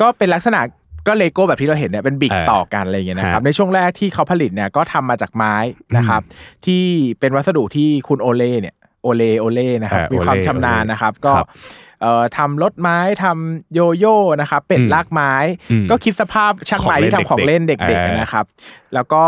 ก็เป็นลักษณะก็เลโก้แบบที่เราเห็นเนี่ยเป็น Brick เออต่อกันอะไรอย่างเงี้ยนะครับฮะในช่วงแรกที่เขาผลิตเนี่ยก็ทำมาจากไม้นะครับ ที่เป็นวัสดุที่คุณโอเล่เนี่ยโอเลโอเล่นะครับเออมีความโอเล่ชำนาญนะครับ ก็ครับเอ่อ ทำรถไม้ทำโยโย่นะครับเป็ดอืมลากไม้อืมก็คิดสภาพช่างไม้ที่ทำของเล่นเด็กเออๆนะครับ แล้วก็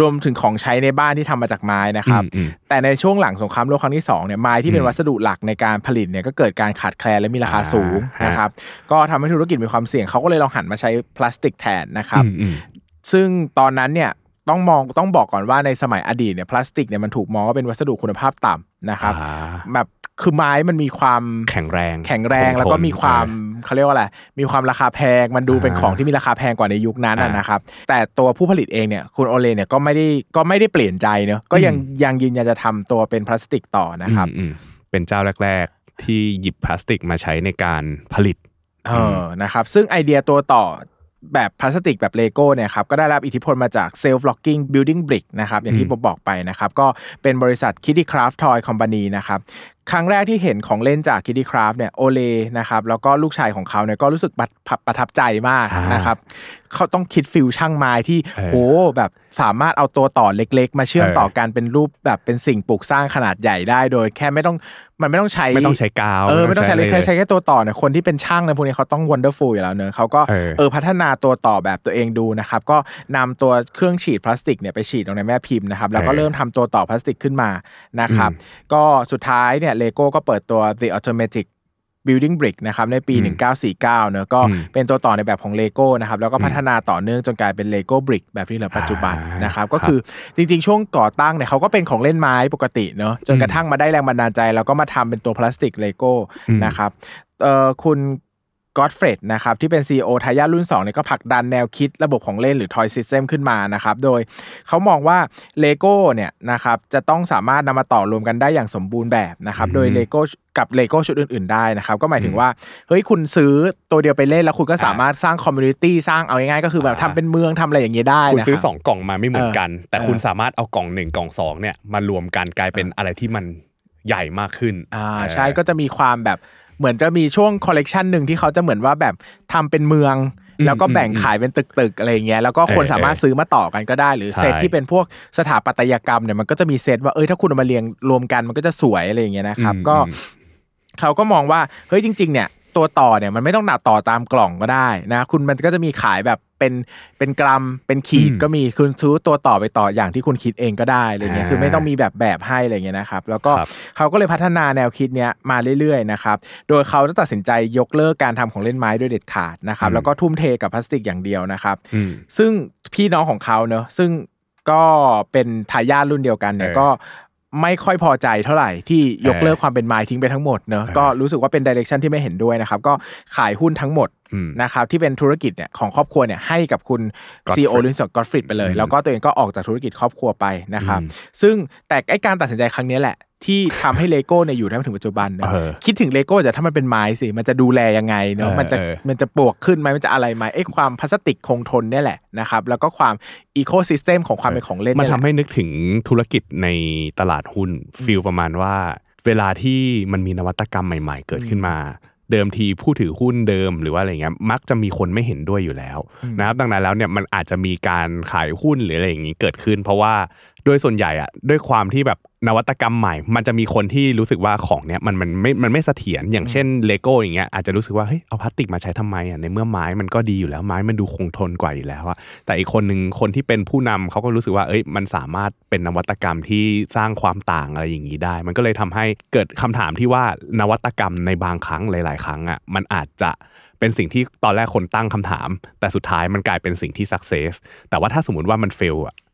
รวมถึงของใช้ในบ้านที่ทำมาจากไม้นะครับอืมอืมแต่ในช่วงหลังสงครามโลกครั้งที่สองเนี่ยไม้ที่เป็นอืมวัสดุหลักในการผลิตเนี่ยก็เกิดการขาดแคลนและมีราคาสูงอ่าฮะนะครับ ก็ทำให้ธุรกิจมีความเสี่ยงเขาก็เลยลองหันมาใช้พลาสติกแทนนะครับอืมอืมซึ่งตอนนั้นเนี่ย ต้องมองต้องบอกก่อนว่าในสมัยอดีตเนี่ยพลาสติกเนี่ยมันถูกมองว่าเป็นวัสดุคุณภาพต่ำนะครับอ่าแบบคือไม้มันมีความแข็งแรง แข็งแรงคงทนแล้วก็มีความเขาเรียกว่าอะไรมีความราคาแพงมันดูเป็นอ่าของที่มีราคาแพงกว่าในยุคนั้นนะอ่านนะครับ แต่ตัวผู้ผลิตเองเนี่ยคุณโอเลเนี่ยก็ไม่ได้ก็ไม่ได้เปลี่ยนใจเนอะก็ยังอืมยังยืนยันจะทำตัวเป็นพลาสติกต่อนะครับอืมอืมเป็นเจ้าแรก ๆ ที่หยิบพลาสติกมาใช้ในการผลิตเออนะครับซึ่งไอเดียตัวต่อ แบบพลาสติกแบบเลโก้เนี่ยครับก็ได้รับอิทธิพลมาจาก Self Locking Building Brick นะครับอย่างที่อืมผมบอกไปนะครับก็เป็นบริษัท Kitty Craft Toy Company นะครับครั้งแรกที่เห็นของเล่นจาก Kitty Craft เนี่ยโอเลนะครับแล้วก็ลูกชายของเขาเนี่ยก็รู้สึกประทับประทับใจมากอ่านนะครับเขาต้องคิดฟิลช่างไม้ที่เออโหแบบสามารถเอาตัวต่อเล็ก ๆ มาเชื่อมเออต่อกันเป็นรูปแบบเป็นสิ่งปลูกสร้างขนาดใหญ่ได้โดย แค่ไม่ต้องมันไม่ต้องใช้ไม่ต้องใช้กาวเออไม่ต้องใช้เลยแค่ะรใช้แค่ตัวต่อเนี่ยคนที่เป็นช่างในพวกนี้เขาต้อง wonderful อยู่แล้วเนอะเขาก็เออเออพัฒนาตัวต่อแบบตัวเองดูนะครับก็นำตัวเครื่องฉีดพลาสติกเนี่ยไปฉีดลงในแม่พิมพ์นะครับแล้วก็เออเริ่มทำตัวต่อพลาสติกขึ้นมานะครับอืมก็สุดท้ายเนี่ยเลโก้ก็เปิดตัว the automatic Building Brick นะครับในปีอืม1949เนอะก็อืมเป็นตัวต่อในแบบของ Lego นะครับแล้วก็พัฒนาต่อเนื่องจนกลายเป็น Lego Brick แบบที่เหลือปัจจุบันอ่านนะครับก็ครับคือจริงๆ ช่วงก่อตั้งเนี่ยเขาก็เป็นของเล่นไม้ปกติเนอะจนกระทั่งมาได้แรงบันดาลใจ แล้วก็มาทำเป็นตัวพลาสติก Lego อืมนะครับเอ่อคุณ ก็อดเฟรดนะครับที่เป็น CEO ทายาทรุ่น2เนี่ยก็ผลักดันแนวคิดระบบของเล่นหรือ Toy System ขึ้นมานะครับโดยเขามองว่า Lego เนี่ยนะครับจะต้องสามารถนำมาต่อรวมกันได้อย่างสมบูรณ์แบบนะครับโดย Lego กับ Lego ชุดอื่น ๆ ได้นะครับ ก็หมายถึงว่า เฮ้ย คุณซื้อตัวเดียวไปเล่นแล้วคุณก็สามารถสร้าง community สร้างเอาง่ายๆก็คือแบบทำเป็นเมืองทำอะไรอย่างเงี้ยได้คุณนะซื้อรับสองกล่องมาไม่เหมือนกัน แต่เออคุณสามารถเอากล่องหนึ่งกล่องสองเนี่ยมารวมกันกลายเป็นอะไรที่มันใหญ่มากขึ้นอ่าเออใช่ก็จะมีความแบบ เหมือนจะมีช่วงคอลเลกชันหนึ่งที่เขาจะเหมือนว่าแบบทำเป็นเมืองอืมแล้วก็แบ่งอืมขายเป็นตึกๆอะไรอย่างเงี้ยแล้วก็คนเออสามารถซื้อมาต่อกันก็ได้ หรือใช่เซตที่เป็นพวกสถาปัตยกรรมเนี่ยมันก็จะมีเซตว่าเอ้ยถ้าคุณเอามาเรียงรวมกันมันก็จะสวยอะไรอย่างเงี้ยนะครับอืมก็อืมเขาก็มองว่าเฮ้ยจริง ๆ เนี่ยตัวต่อเนี่ยมันไม่ต้องหนาต่อตามกล่องก็ได้นะ คุณมันก็จะมีขายแบบ เป็นเป็นกรัมเป็นขีดอืมก็มีคุณซื้อตัวต่อไปต่ออย่างที่คุณคิดเองก็ได้อะไรเงี้ยอ่าคือไม่ต้องมีแบบแบบให้อะไรเงี้ยนะครับแล้วก็ครับเขาก็เลยพัฒนาแนวคิดเนี้ยมาเรื่อยๆนะครับโดยเขาได้ตัดสินใจยกเลิกการทำของเล่นไม้ด้วยเด็ดขาดนะครับอืมแล้วก็ทุ่มเทกับพลาสติกอย่างเดียวนะครับอืมซึ่งพี่น้องของเขาเนอะซึ่งก็เป็นทายาทรุ่นเดียวกันเนี่ยเออก็ ไม่ค่อยพอใจเท่าไหร่ที่ยกเออเลิกความเป็นไม้ทิ้งไปทั้งหมดเนอะเออก็รู้สึกว่าเป็น direction ที่ไม่เห็นด้วยนะครับ ก็ขายหุ้นทั้งหมดอืมนะครับที่เป็นธุรกิจเนี่ยของครอบครัวเนี่ยให้กับคุณ Godtfred ซีโอลินส์กอตฟริดไปเลยอืมแล้วก็ตัวเองก็ออกจากธุรกิจครอบครัวไปนะครับอืมซึ่งแต่ไอการตัดสินใจครั้งนี้แหละ ที่ทำให้เลโก้เนี่ยอยู่ได้มาถึงปัจจุบันเนอะเออคิดถึงเลโก้จะถ้ามันเป็นไม้สิมันจะดูแลยังไงเนอะเออมันจะเออมันจะปลวกขึ้นไหมมันจะอะไรไหมไอ้ความพลาสติกคงทนเนี่ยแหละนะครับแล้วก็ความ ecosystem ของความเป็นของเล่นมันเยอะแหละ ทำให้นึกถึงธุรกิจในตลาดหุ้น feel ประมาณว่า เวลาที่มันมีนวัตกรรมใหม่ ๆ เกิดขึ้นมาเดิมทีผู้ถือหุ้นเดิมหรือว่าอะไรเงี้ยมักจะมีคนไม่เห็นด้วยอยู่แล้วนะครับดังนั้นแล้วเนี่ยมันอาจจะมีการขายหุ้นหรืออะไรอย่างนี้เกิดขึ้น เพราะว่าโดยส่วนใหญ่อะด้วยความที่แบบ นวัตกรรมใหม่ มันจะมีคนที่รู้สึกว่าของเนี้ยมันมันไม่มันไม่เสถียรอย่างเช่นเลโก้อย่างเงี้ยอาจจะรู้สึกว่าเฮ้ยเอาพลาสติกมาใช้ทำไมอะในเมื่อไม้มันก็ดีอยู่แล้วไม้มันดูคงทนกว่าอยู่แล้วอะแต่อีกคนหนึ่งคนที่เป็นผู้นำเขาก็รู้สึกว่าเอ้ยมันสามารถเป็นนวัตกรรมที่สร้างความต่างอะไรอย่างนี้ได้ มันก็เลยทำให้เกิดคำถามที่ว่านวัตกรรมในบางครั้งหลาย ๆ ครั้งอะมันอาจจะเป็นสิ่งที่ตอนแรกคนตั้งคำถาม แต่สุดท้ายมันกลายเป็นสิ่งที่ success แต่ว่าถ้าสมมติว่ามัน fail อะไอ้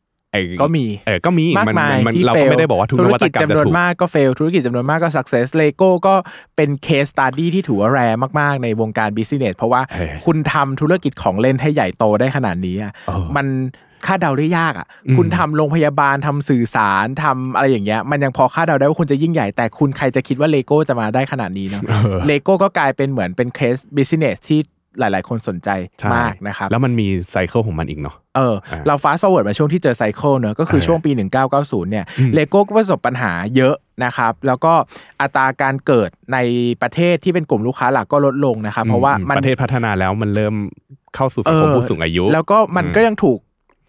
ก็มีเออก็มีมากมายที่ fail มันเราก็ลไม่ได้บอกว่าทุกนวัตกรรมจะจำนวนมากก็ fail ธุรกิจจำนวนมากก็ success เลโก้ก็เป็น case study ที่ถือว่า rare มาก ๆ ในวงการ business เพราะว่าเออคุณทำธุรกิจของเล่นให้ใหญ่โตได้ขนาดนี้อะเออมันคาดเดาได้ยากอะอืมคุณทำโรงพยาบาลทำสื่อสารทำอะไรอย่างเงี้ย มันยังพอคาดเดาได้ว่าคุณจะยิ่งใหญ่ แต่คุณใครจะคิดว่าเลโก้จะมาได้ขนาดนี้เนาะเออเลโก้ก็กลายเป็นเหมือนเป็น case business ที่ หลาย ๆ คนสนใจใช่มากนะครับแล้วมันมี cycle ของมันอีกเนาะเอออ่าเรา fast forward มาช่วงที่เจอ cycle เนอะก็คือเออช่วงปี 1990เนี่ยอืมเลโก้ก็ประสบปัญหาเยอะนะครับ แล้วก็อัตราการเกิดในประเทศที่เป็นกลุ่มลูกค้าหลักก็ลดลงนะครับ เพราะว่าอืมันประเทศพัฒนาแล้วมันเริ่มเข้าสู่สังคมผู้สูงอายุ แล้วก็มันอืมก็ยังถูก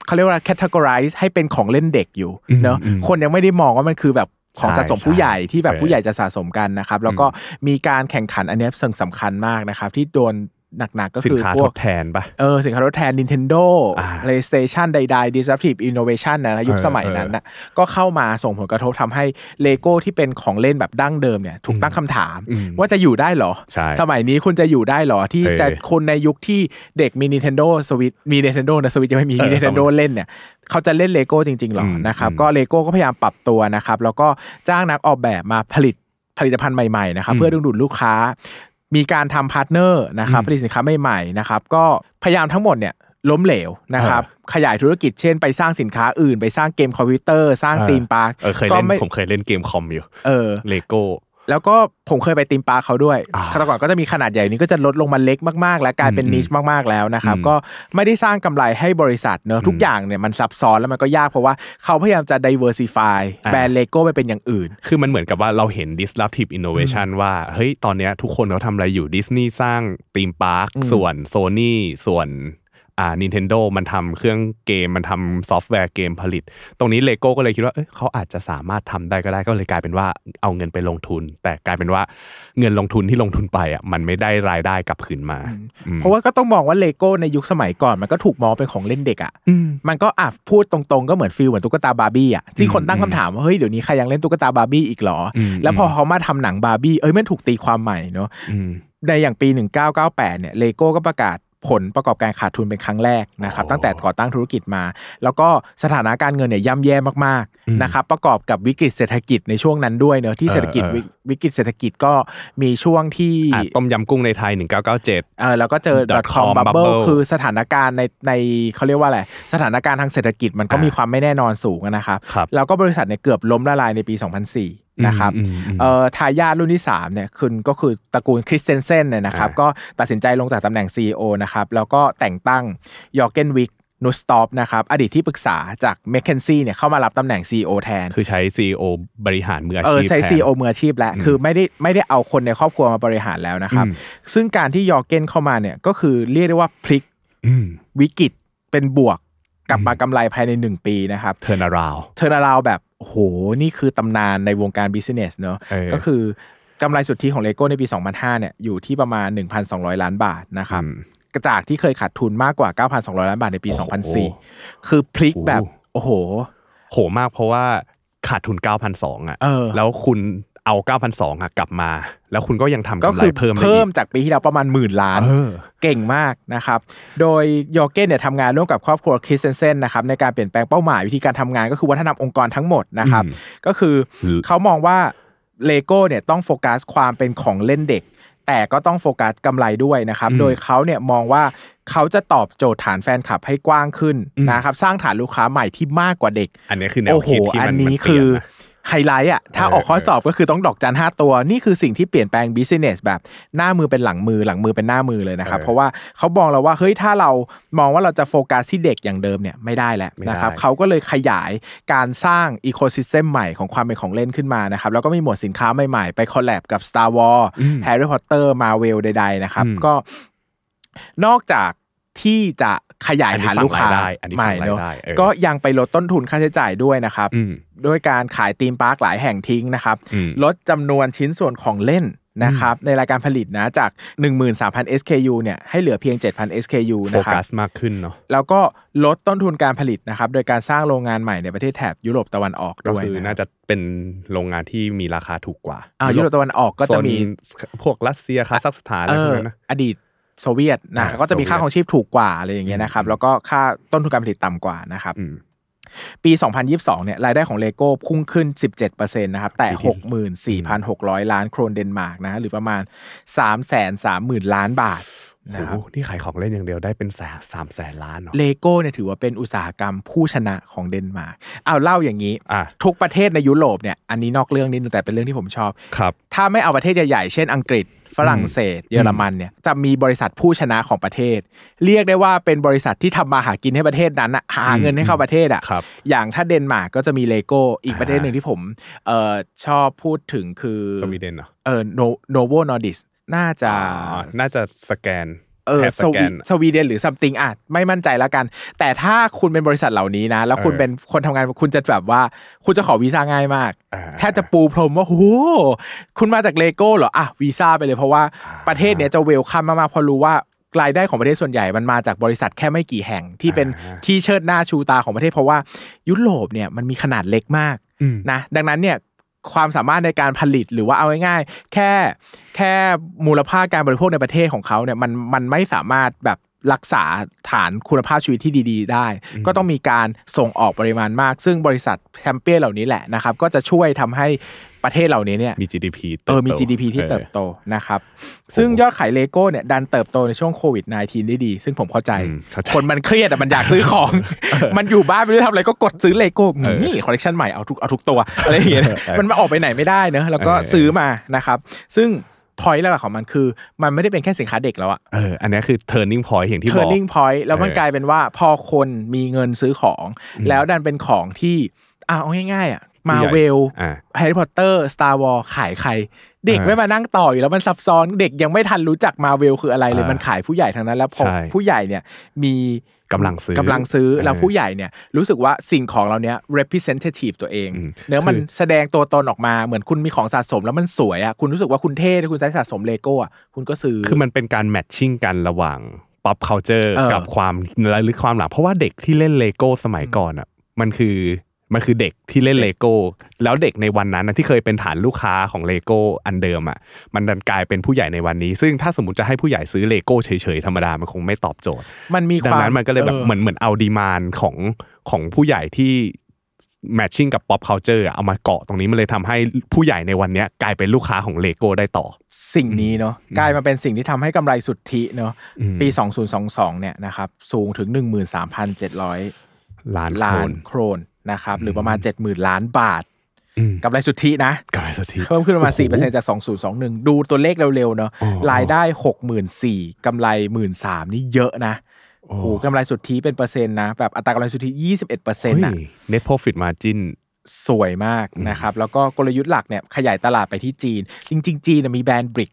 เขาเรียกว่า categorize ให้เป็นของเล่นเด็กอยู่อืมเนอะอืมคนยังไม่ได้มองว่ามันคือแบบของใช่สะสมผู้ใหญ่ที่แบบใช่ผู้ใหญ่จะสะสมกันนะครับ แล้วก็มีการแข่งขันอันเนี้ยซึ่งสำคัญมากนะครับ ที่โดน หนักๆก็สินคือค้าพทวกดแทนปะเออสินค้าทดแทน Nintendo อ่า PlayStation ใดๆ Disruptive Innovation นะนะยุคเออสมัยนั้นนะก็เข้ามาส่งผลกระทบทำให้เลโก้ที่เป็นของเล่นแบบดั้งเดิมเนี่ยถูกตั้งคำถามอืมว่าจะอยู่ได้เหรอใช่สมัยนี้คุณจะอยู่ได้เหรอ ที่เออจะคนในยุคที่เด็กมี Nintendo Switch มี Nintendo นะ Switch ยังไม่มีเออ Nintendo เล่นเนี่ยเขาจะเล่นเลโก้จริงๆหรออืมนะครับอืมก็เลโก้ก็พยายามปรับตัวนะครับแล้วก็จ้างนักออกแบบมาผลิตผลิตภัณฑ์ใหม่ๆนะครับอืมเพื่อดึงดูดลูกค้า มีการทำ partner นะครับอืมผลิตสินค้าใหม่ๆนะครับก็พยายามทั้งหมดเนี่ยล้มเหลวนะครับขยายธุรกิจเช่นไปสร้างสินค้าอื่น ไปสร้างเกมคอมพิวเตอร์ สร้างเออ theme park เออเคยก็เล่นไม่ผมเคยเล่นเกมคอมอยู่เออเลโก้ แล้วก็ผมเคยไป theme park เขาด้วยอ่าแต่ก่อนก็จะมีขนาดใหญ่นี้ก็จะลดลงมาเล็กมากๆ และกลายเป็นอืม niche มากๆแล้วนะครับอืมก็ไม่ได้สร้างกำไรให้บริษัทเนอะทุกอืมอย่างเนี่ยมันซับซ้อนแล้วมันก็ยากเพราะว่าเขาพยายามจะ diversify อ่าแบรนด์เลโก้ไปเป็นอย่างอื่น คือมันเหมือนกับว่าเราเห็น disruptive innovation ว่าเฮ้ยตอนเนี้ยทุกคนเขาทำอะไรอยู่ดิสนีย์สร้าง theme park อืมส่วนโซนี่ส่วน อ่า Nintendo มันทำเครื่องเกมมันทำซอฟต์แวร์เกมผลิต ตรงนี้เลโก้ก็เลยคิดว่าเอ้ยเขาอาจจะสามารถทำได้ก็ได้ก็เลยกลายเป็นว่าเอาเงินไปลงทุน แต่กลายเป็นว่าเงินลงทุนที่ลงทุนไปอะมันไม่ได้รายได้กลับคืนมาอืมเพราะว่าก็ต้องมองว่าเลโก้ในยุคสมัยก่อนมันก็ถูกมองเป็นของเล่นเด็กอะอืมมันก็อะพูดตรงๆก็เหมือน feel เหมือนตุ๊กตาบาร์บี้อะที่คนตั้งคำถามว่าเฮ้ยเดี๋ยวนี้ใครยังเล่นตุ๊กตาบาร์บี้อีกเหรออืมแล้วพอเขามาทำหนังบาร์บี้เอ้ยมันถูกตีความใหม่เนาะอืมในอย่างปี 1998เนี่ยเลโก้ก็ประกาศ ผลประกอบการขาดทุนเป็นครั้งแรกนะครับโอ้ตั้งแต่ก่อตั้งธุรกิจมา แล้วก็สถานะการเงินเนี่ยย่ำแย่มากอืมๆนะครับ ประกอบกับวิกฤตเศรษฐกิจในช่วงนั้นด้วยเนอะที่เออเศรษฐกิจเออวิวิกฤตเศรษฐกิจก็มีช่วงที่อะต้มยำกุ้งในไทย 1997เออแล้วก็เจอ dot .com com bubble bubble คือสถานการณ์ในในเขาเรียกว่าอะไรสถานการณ์ทางเศรษฐกิจมันก็อ่ามีมีความไม่แน่นอนสูงอะนะครับครับแล้วก็บริษัทเนี่ยเกือบล้มละลายในปี 2004 นะครับอืมอืมอืมเอ่อทายาทรุ่นที่3เนี่ยคือก็คือตระกูลคริสเตนเซนเนี่ยนะครับอ่าก็ตัดสินใจลงจากตำแหน่ง CEO นะครับแล้วก็แต่งตั้งยอร์เกนวิกนูสตอปนะครับอดีตที่ปรึกษาจาก m c k เคนซี่เนี่ยเข้ามารับตำแหน่ง CEO แทน คือใช้ CEO บริหารมืออาชีพแทน เออใช้ CEO มืออาชีพแล้วอืมคือไม่ได้ไม่ได้เอาคนในครอบครัวมาบริหารแล้วนะครับอืมซึ่งการที่ยอร์เกนเข้ามาเนี่ยก็คือเรียกได้ว่าพลิกอืมวิกฤตเป็นบวกกลับมากำไรภายใน 1 ปีนะครับ turnaround turnaround แบบ โอ้โหนี่คือตำนานในวงการ business เนอะเออก็คือกำไรสุทธิของเลโก้ในปี 2005 เนี่ยอยู่ที่ประมาณ 1,200 ล้านบาทนะครับอืมจากที่เคยขาดทุนมากกว่า 9,200 ล้านบาทในปีโอ้โห2004 คือพลิกแบบโอ้โหโอ้โห โหมากเพราะว่าขาดทุน 9,200อะเออแล้วคุณ เอา 9,200อะกลับมา แล้วคุณก็ยังทำก็กำไรคือเพิ่มได้เพิ่มอีกจากปีที่แล้วประมาณหมื่นล้านเออเก่งมากนะครับ โดยยอร์เกนเนี่ยทำงานร่วมกับครอบครัวคริสเตนเซนนะครับในการเปลี่ยนแปลงเป้าหมายวิธีการทำงานก็คือวัฒนธรรมองค์กรทั้งหมดนะครับอืมก็คืออืมเขามองว่าเลโก้เนี่ยต้องโฟกัสความเป็นของเล่นเด็ก แต่ก็ต้องโฟกัสกำไรด้วยนะครับอืมโดยเขาเนี่ยมองว่าเขาจะตอบโจทย์ฐานแฟนคลับให้กว้างขึ้นอืมนะครับ สร้างฐานลูกค้าใหม่ที่มากกว่าเด็ก อันนี้คือแนวคิดที่มันเปลี่ยนนะ โอ้โหอันนี้มันเปคือไฮไลท์อะถ้าเออออกข้อสอบก็คือต้องดอกจันห้าตัว นี่คือสิ่งที่เปลี่ยนแปลง business แบบหน้ามือเป็นหลังมือหลังมือเป็นหน้ามือเลยนะครับเออเพราะว่าเขามองเราว่าเฮ้ยถ้าเรามองว่าเราจะโฟกัสที่เด็กอย่างเดิมเนี่ยไม่ได้แล้วไม่ได้นะครับเขาก็เลยขยายการสร้าง ecosystem ใหม่ของความเป็นของเล่นขึ้นมานะครับแล้วก็มีหมวดสินค้าใหม่ๆ ไป collab กับ Star Wars อืม Harry Potter Marvel ใดๆนะครับอืมก็นอกจากที่จะ ขยายฐานลูกค้าใหม่ อันนี้ฝั่งรายได้อันนี้ใหม่ฝั่งรายเนอะเออก็ยังไปลดต้นทุนค่าใช้จ่ายด้วยนะครับอืมด้วยการขาย theme park หลายแห่งทิ้งนะครับอืมลดจำนวนชิ้นส่วนของเล่นนะครับในรายการผลิตนะจาก 13,000 SKU เนี่ยให้เหลือเพียง 7,000 SKU โฟนะครักับสมากขึ้นเนาะแล้วก็ลดต้นทุนการผลิตนะครับโดยการสร้างโรงงานใหม่ในประเทศแถบยุโรปตะวันออกก็ด้วยคือนะน่าจะเป็นโรงงานที่มีราคาถูกกว่าอ่ายุโรปตะวันออกก็จะมีโซนพวกรัสเซียคาซัคสถานอะไรเอพวอกนั้นนะอดีต โซเวียตนะอ่าก็จะมีค่าโซเวียตของชีพถูกกว่าอะไรอย่างเงี้ยนะครับอืมแล้วก็ค่าต้นทุนการผลิตต่ำกว่านะครับอืมปี 2022 เนี่ย รายได้ของเลโก้พุ่งขึ้น 17%นะครับ แต่ปีที่64,600 ล้านโครนเดนมาร์กนะ หรือประมาณ 330,000 ล้านบาทโอ้นะครับโหนี่ขายของเล่นอย่างเดียวได้เป็นแสนสามแสนล้านเนาะเลโก้เนี่ยถือว่าเป็นอุตสาหกรรมผู้ชนะของเดนมาร์กเอาเล่าอย่างนี้อะทุกประเทศในยุโรปเนี่ย อันนี้นอกเรื่องนิดนึงแต่เป็นเรื่องที่ผมชอบครับถ้าไม่เอาประเทศใหญ่ๆ เช่นอังกฤษ ฝรั่งเศส เยอรมันเนี่ยจะมีบริษัทผู้ชนะของประเทศ เรียกได้ว่าเป็นบริษัทที่ทำมาหากินให้ประเทศนั้นอะหาเงินให้เข้าประเทศอะครับอย่างถ้าเดนมาร์กก็จะมีเลโก้อีกประเทศหนึ่งที่ผมเอ่อชอบพูดถึงคือสวีเดนเหรอเออ Novo Nordisk น่าจะอ๋อน่าจะสแกน เออแค่สสแกวีนสวีเดนหรือ something อะไม่มั่นใจแล้วกัน แต่ถ้าคุณเป็นบริษัทเหล่านี้นะ แล้วคุณเออเป็นคนทำงานคุณจะแบบว่าคุณจะขอวีซ่าง่ายมากอ่าแทบจะปูพรมว่าโอ้โหคุณมาจากเลโก้เหรออะวีซ่าไปเลยเพราะว่าประเทศเนี้ยจะ welcome มากๆเพราะรู้ว่ารายได้ของประเทศส่วนใหญ่มันมาจากบริษัทแค่ไม่กี่แห่งที่เป็นอ่าที่เชิดหน้าชูตาของประเทศเพราะว่ายุโรปเนี่ยมันมีขนาดเล็กมากอืมนะดังนั้นเนี่ย ความสามารถในการผลิตหรือว่าเอาง่ายๆแค่แค่มูลค่าการบริโภคในประเทศของเขาเนี่ยมันมันไม่สามารถแบบรักษาฐานคุณภาพชีวิตที่ดี ๆ ได้ ก็ต้องมีการส่งออกปริมาณมาก ซึ่งบริษัทแชมเปี้ยนเหล่านี้แหละนะครับ ก็จะช่วยทำให้ ประเทศเหล่านี้เนี่ยมี GDP เออมีติบโต GDP ที่ออเติบโตนะครับซึ่งยอดขายเลโก้เนี่ยดันเติบโตในช่วงโควิด -19 ได้ดี ซึ่งผมเข้าใจอืมเข้าใจคนมันเครียดอะมันอยากซื้อของ มันอยู่บ้านไม่รู้ทำอะไรก็กดซื้อเลโก้เออนี่คอลเลคชันใหม่เอาทุกเอาทุกตัวอะไรอย่างเงี้ยเออมันมาออกไปไหนไม่ได้เนอะแล้วก็เออซื้อมานะครับ ซึ่ง point หลักๆของมันคือ มันไม่ได้เป็นแค่สินค้าเด็กแล้วอะเอออันนี้คือ turning point อย่างที่บอก turning point แล้วมันเออกลายเป็นว่าพอคนมีเงินซื้อของอืมแล้วดันเป็นของที่อะเอาง่ายๆอะ มา Harry Potter Star Wars ขายใคร ผู้ใหญ่ เด็กอ่าไม่มานั่งต่ออยู่แล้วมันซับซ้อนเด็กยังไม่ทันรู้จักมาเวลคืออะไรเลยอ่ามัมันขายผู้ใหญ่ทั้งนั้น แล้วพอใช่ผู้ใหญ่เนี่ยมีกำลังซื้อกำลังซื้อเออแล้วผู้ใหญ่เนี่ยรู้สึกว่าสิ่งของเราเนี้ย representative ตัวเองอืมเนื้อมันคือแสดงตัวตนออกมาเหมือนคุณมีของสะสมแล้วมันสวยอะคุณรู้สึกว่าคุณเท่ถ้าคุณใช้สะสมเลโก้อะคุณก็ซื้อคือมันเป็นการ matching กันระหว่าง pop culture เออกับความระลึกความหลังเพราะว่าเด็กที่เล่นเลโก้สมัยก่อนอะมันคือ มันคือเด็กที่เล่นเลโก้ แล้วเด็กในวันนั้นนะที่เคยเป็นฐานลูกค้าของเลโก้อันเดิมอะมันดันกลายเป็นผู้ใหญ่ในวันนี้ ซึ่งถ้าสมมติจะให้ผู้ใหญ่ซื้อเลโก้เฉยๆธรรมดามันคงไม่ตอบโจทย์ มันมีดัควางมนั้นมันก็เลยแบบออเหมือนเหมือนเอาดีมานของของผู้ใหญ่ที่แมทชิ่งกับ pop culture อะเอามาเกาะตรงนี้มันเลยทำให้ผู้ใหญ่ในวันเนี้ยกลายเป็นลูกค้าของเลโก้ได้ต่อ สิ่งนี้เนาะกลายมาเป็นสิ่งที่ทำให้กำไรสุทธิเนาะอืมปี 2022 เนี่ยนะครับสูงถึง 13,700 ล้านล้าคนนโครน นะครับหรือประมาณ 70,000 ล้านบาทอืมกำไรสุทธินะกำไรสุทธิเพิ่มขึ้นประมาณโอ้โห4%จาก2021ดูตัวเลขเร็วๆเนาะอ๋อรายได้64,000กำไร13,000นี่เยอะนะโอ้โอ้โหกำไรสุทธิเป็นเปอร์เซ็นต์นะแบบอัตรากำไรสุทธิ21%อร์เซ็นต์ะเฮ้ย net profit margin สวยมากนะครับ แล้วก็กลยุทธ์หลักเนี่ยขยายตลาดไปที่จีน จริง ๆ จีนนะมีแบรนด์ brick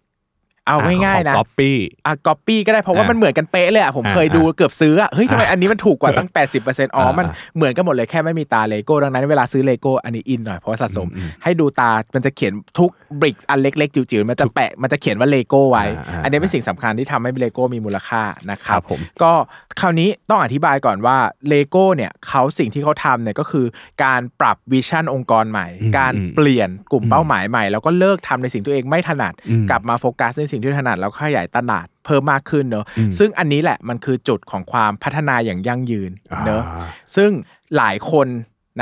เอาง่ายๆนะก๊อปปี้อะก๊อปปี้ก็ได้เพราะว่าอะมันเหมือนกันเป๊ะเลยอะผมอะเคยดูเกือบซื้ออะเฮ้ยทำไมอะอันนี้มันถูกกว่าตั้ง 80%อ๋ออะมันเหมือนกันหมดเลยแค่ไม่มีตราเลโก้ดังนั้นเวลาซื้อเลโก้อันนี้อินหน่อยเพราะว่าสะสมอืมอืมให้ดูตรามันจะเขียนทุก brick อันเล็กๆจิ๋วๆมันจะแปะมันจะเขียนว่าเลโก้ไว้อ่าอ่าอันนี้เป็นสิ่งสำคัญที่ทำให้เลโก้มีมูลค่านะครับครับผมก็คราวนี้ต้องอธิบายก่อนว่าเลโก้เนี่ยเขาสิ่งที่เขาทำเนี่ยก็คือการปรับ vision องค์กรใหม่อืมการอืมเปลี่ยนกลุ่มเป้าหมายใหม่ แล้วก็เลิกทำในสิ่งตัวเองไม่ถนัดอืมกลับมาโฟกัสในสิ่งที่ถนัดแล้วขยายตลาดเพิ่มมากขึ้นเนอะอืมซึ่งอันนี้แหละมันคือจุดของความพัฒนาอย่างยั่งยืนเนอะอ่าซึ่งหลายคน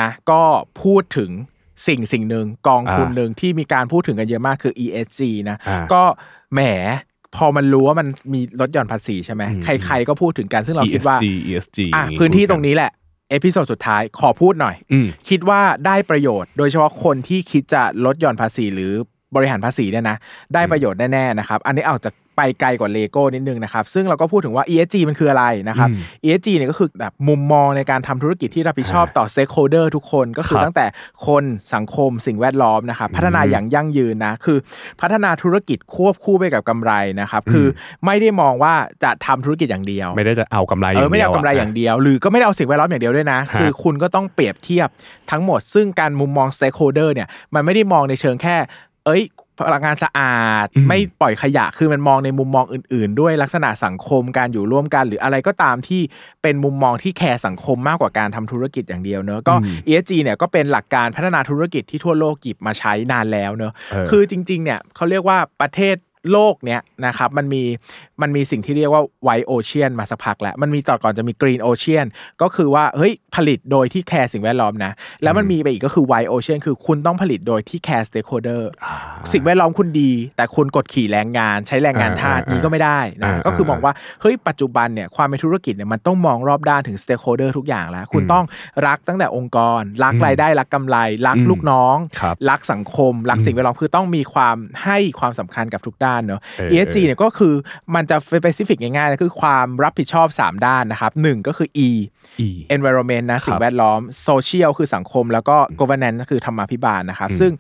นะก็พูดถึงสิ่งสิ่งหนึ่งกองทุนอ่าหนึ่งที่มีการพูดถึงกันเยอะมากคือ ESG นะอ่าก็แหมพอมันรู้ว่ามันมีลดหย่อนภาษีใช่ไหมอืมใคร ๆ ก็พูดถึงกันซึ่งเราคิดว่า ESG ESG อะพื้นที่ตรงนี้แหละ episode สุดท้ายขอพูดหน่อยอืมคิดว่าได้ประโยชน์ โดยเฉพาะคนที่คิดจะลดหย่อนภาษีหรือ บริหารภาษีเนี่ยนะได้ประโยชน์แน่ๆนะครับอันนี้เอาจะไปไกลกว่าเลโก้นิดนึงนะครับซึ่งเราก็พูดถึงว่า ESG มันคืออะไรนะครับอืม ESG เนี่ยก็คือแบบมุมมองในการทำธุรกิจที่รับผิดชอบต่อ stakeholder ทุกคนก็คือครับตั้งแต่คนสังคมสิ่งแวดล้อมนะครับพัฒนาอย่างยั่งยืนนะคือพัฒนาธุรกิจควบคู่ไปกับกำไรนะครับคือไม่ได้มองว่าจะทำธุรกิจอย่างเดียว ไม่ได้จะเอากำไรเออไม่ได้เอากำไระอย่างเดียว หรือก็ไม่ได้เอาสิ่งแวดล้อมอย่างเดียวด้วยนะฮะคือคุณก็ต้องเปรียบเทียบทั้งหมด ซึ่งการมุมมอง stakeholder เนี่ยมันไม่ได้มองในเชิงแค่ เอ้ย พลังงานสะอาดอืมไม่ปล่อยขยะคือมันมองในมุมมองอื่น ๆ ด้วยลักษณะสังคมการอยู่ร่วมกัน หรืออะไรก็ตามที่เป็นมุมมองที่แคร์สังคมมากกว่าการทำธุรกิจอย่างเดียวเนอะก็ ESG เนี่ยก็เป็นหลักการพัฒนาธุรกิจที่ทั่วโลกหยิบมาใช้นานแล้วเนอะเออคือจริง ๆ เนี่ยเขาเรียกว่าประเทศ โลกเนี้ยนะครับมันมีมันมีสิ่งที่เรียกว่า white ocean มาสักพักแล้ว มันมีต่อก่อนจะมี green ocean ก็คือว่าเฮ้ยผลิตโดยที่แคร์สิ่งแวดล้อมนะ แล้วมันมีไปอีกก็คือ white ocean คือคุณต้องผลิตโดยที่แคร์ stakeholder สิ่งแวดล้อมคุณดี แต่คุณกดขี่แรงงานใช้แรงงานทาสอ่าอ่านี้ก็ไม่ได้นะอ่าก็คือมองว่าเฮ้ยปัจจุบันเนี่ยความเป็นธุรกิจเนี่ยมันต้องมองรอบด้านถึงสเต็กโฮเดอร์ทุกอย่างแล้ว คุณต้องรักตั้งแต่องค์กร รักรายได้รักกำไร รักอืมลูกน้องครับรักสังคม รักสิ่งแวดล้อมคือต้องมีความให้ความสำคัญกับทุกด้านเนอะเออ ESG เนี่ยก็คือมันจะเป็น specific ง่ายๆนะคือความรับผิดชอบ 3 ด้านนะครับหนึ่งก็คือ E E environment นะสิ่งแวดล้อม social คือสังคม แล้วก็ governance ก็คือธรรมาภิบาลนะครับ ซึ่ง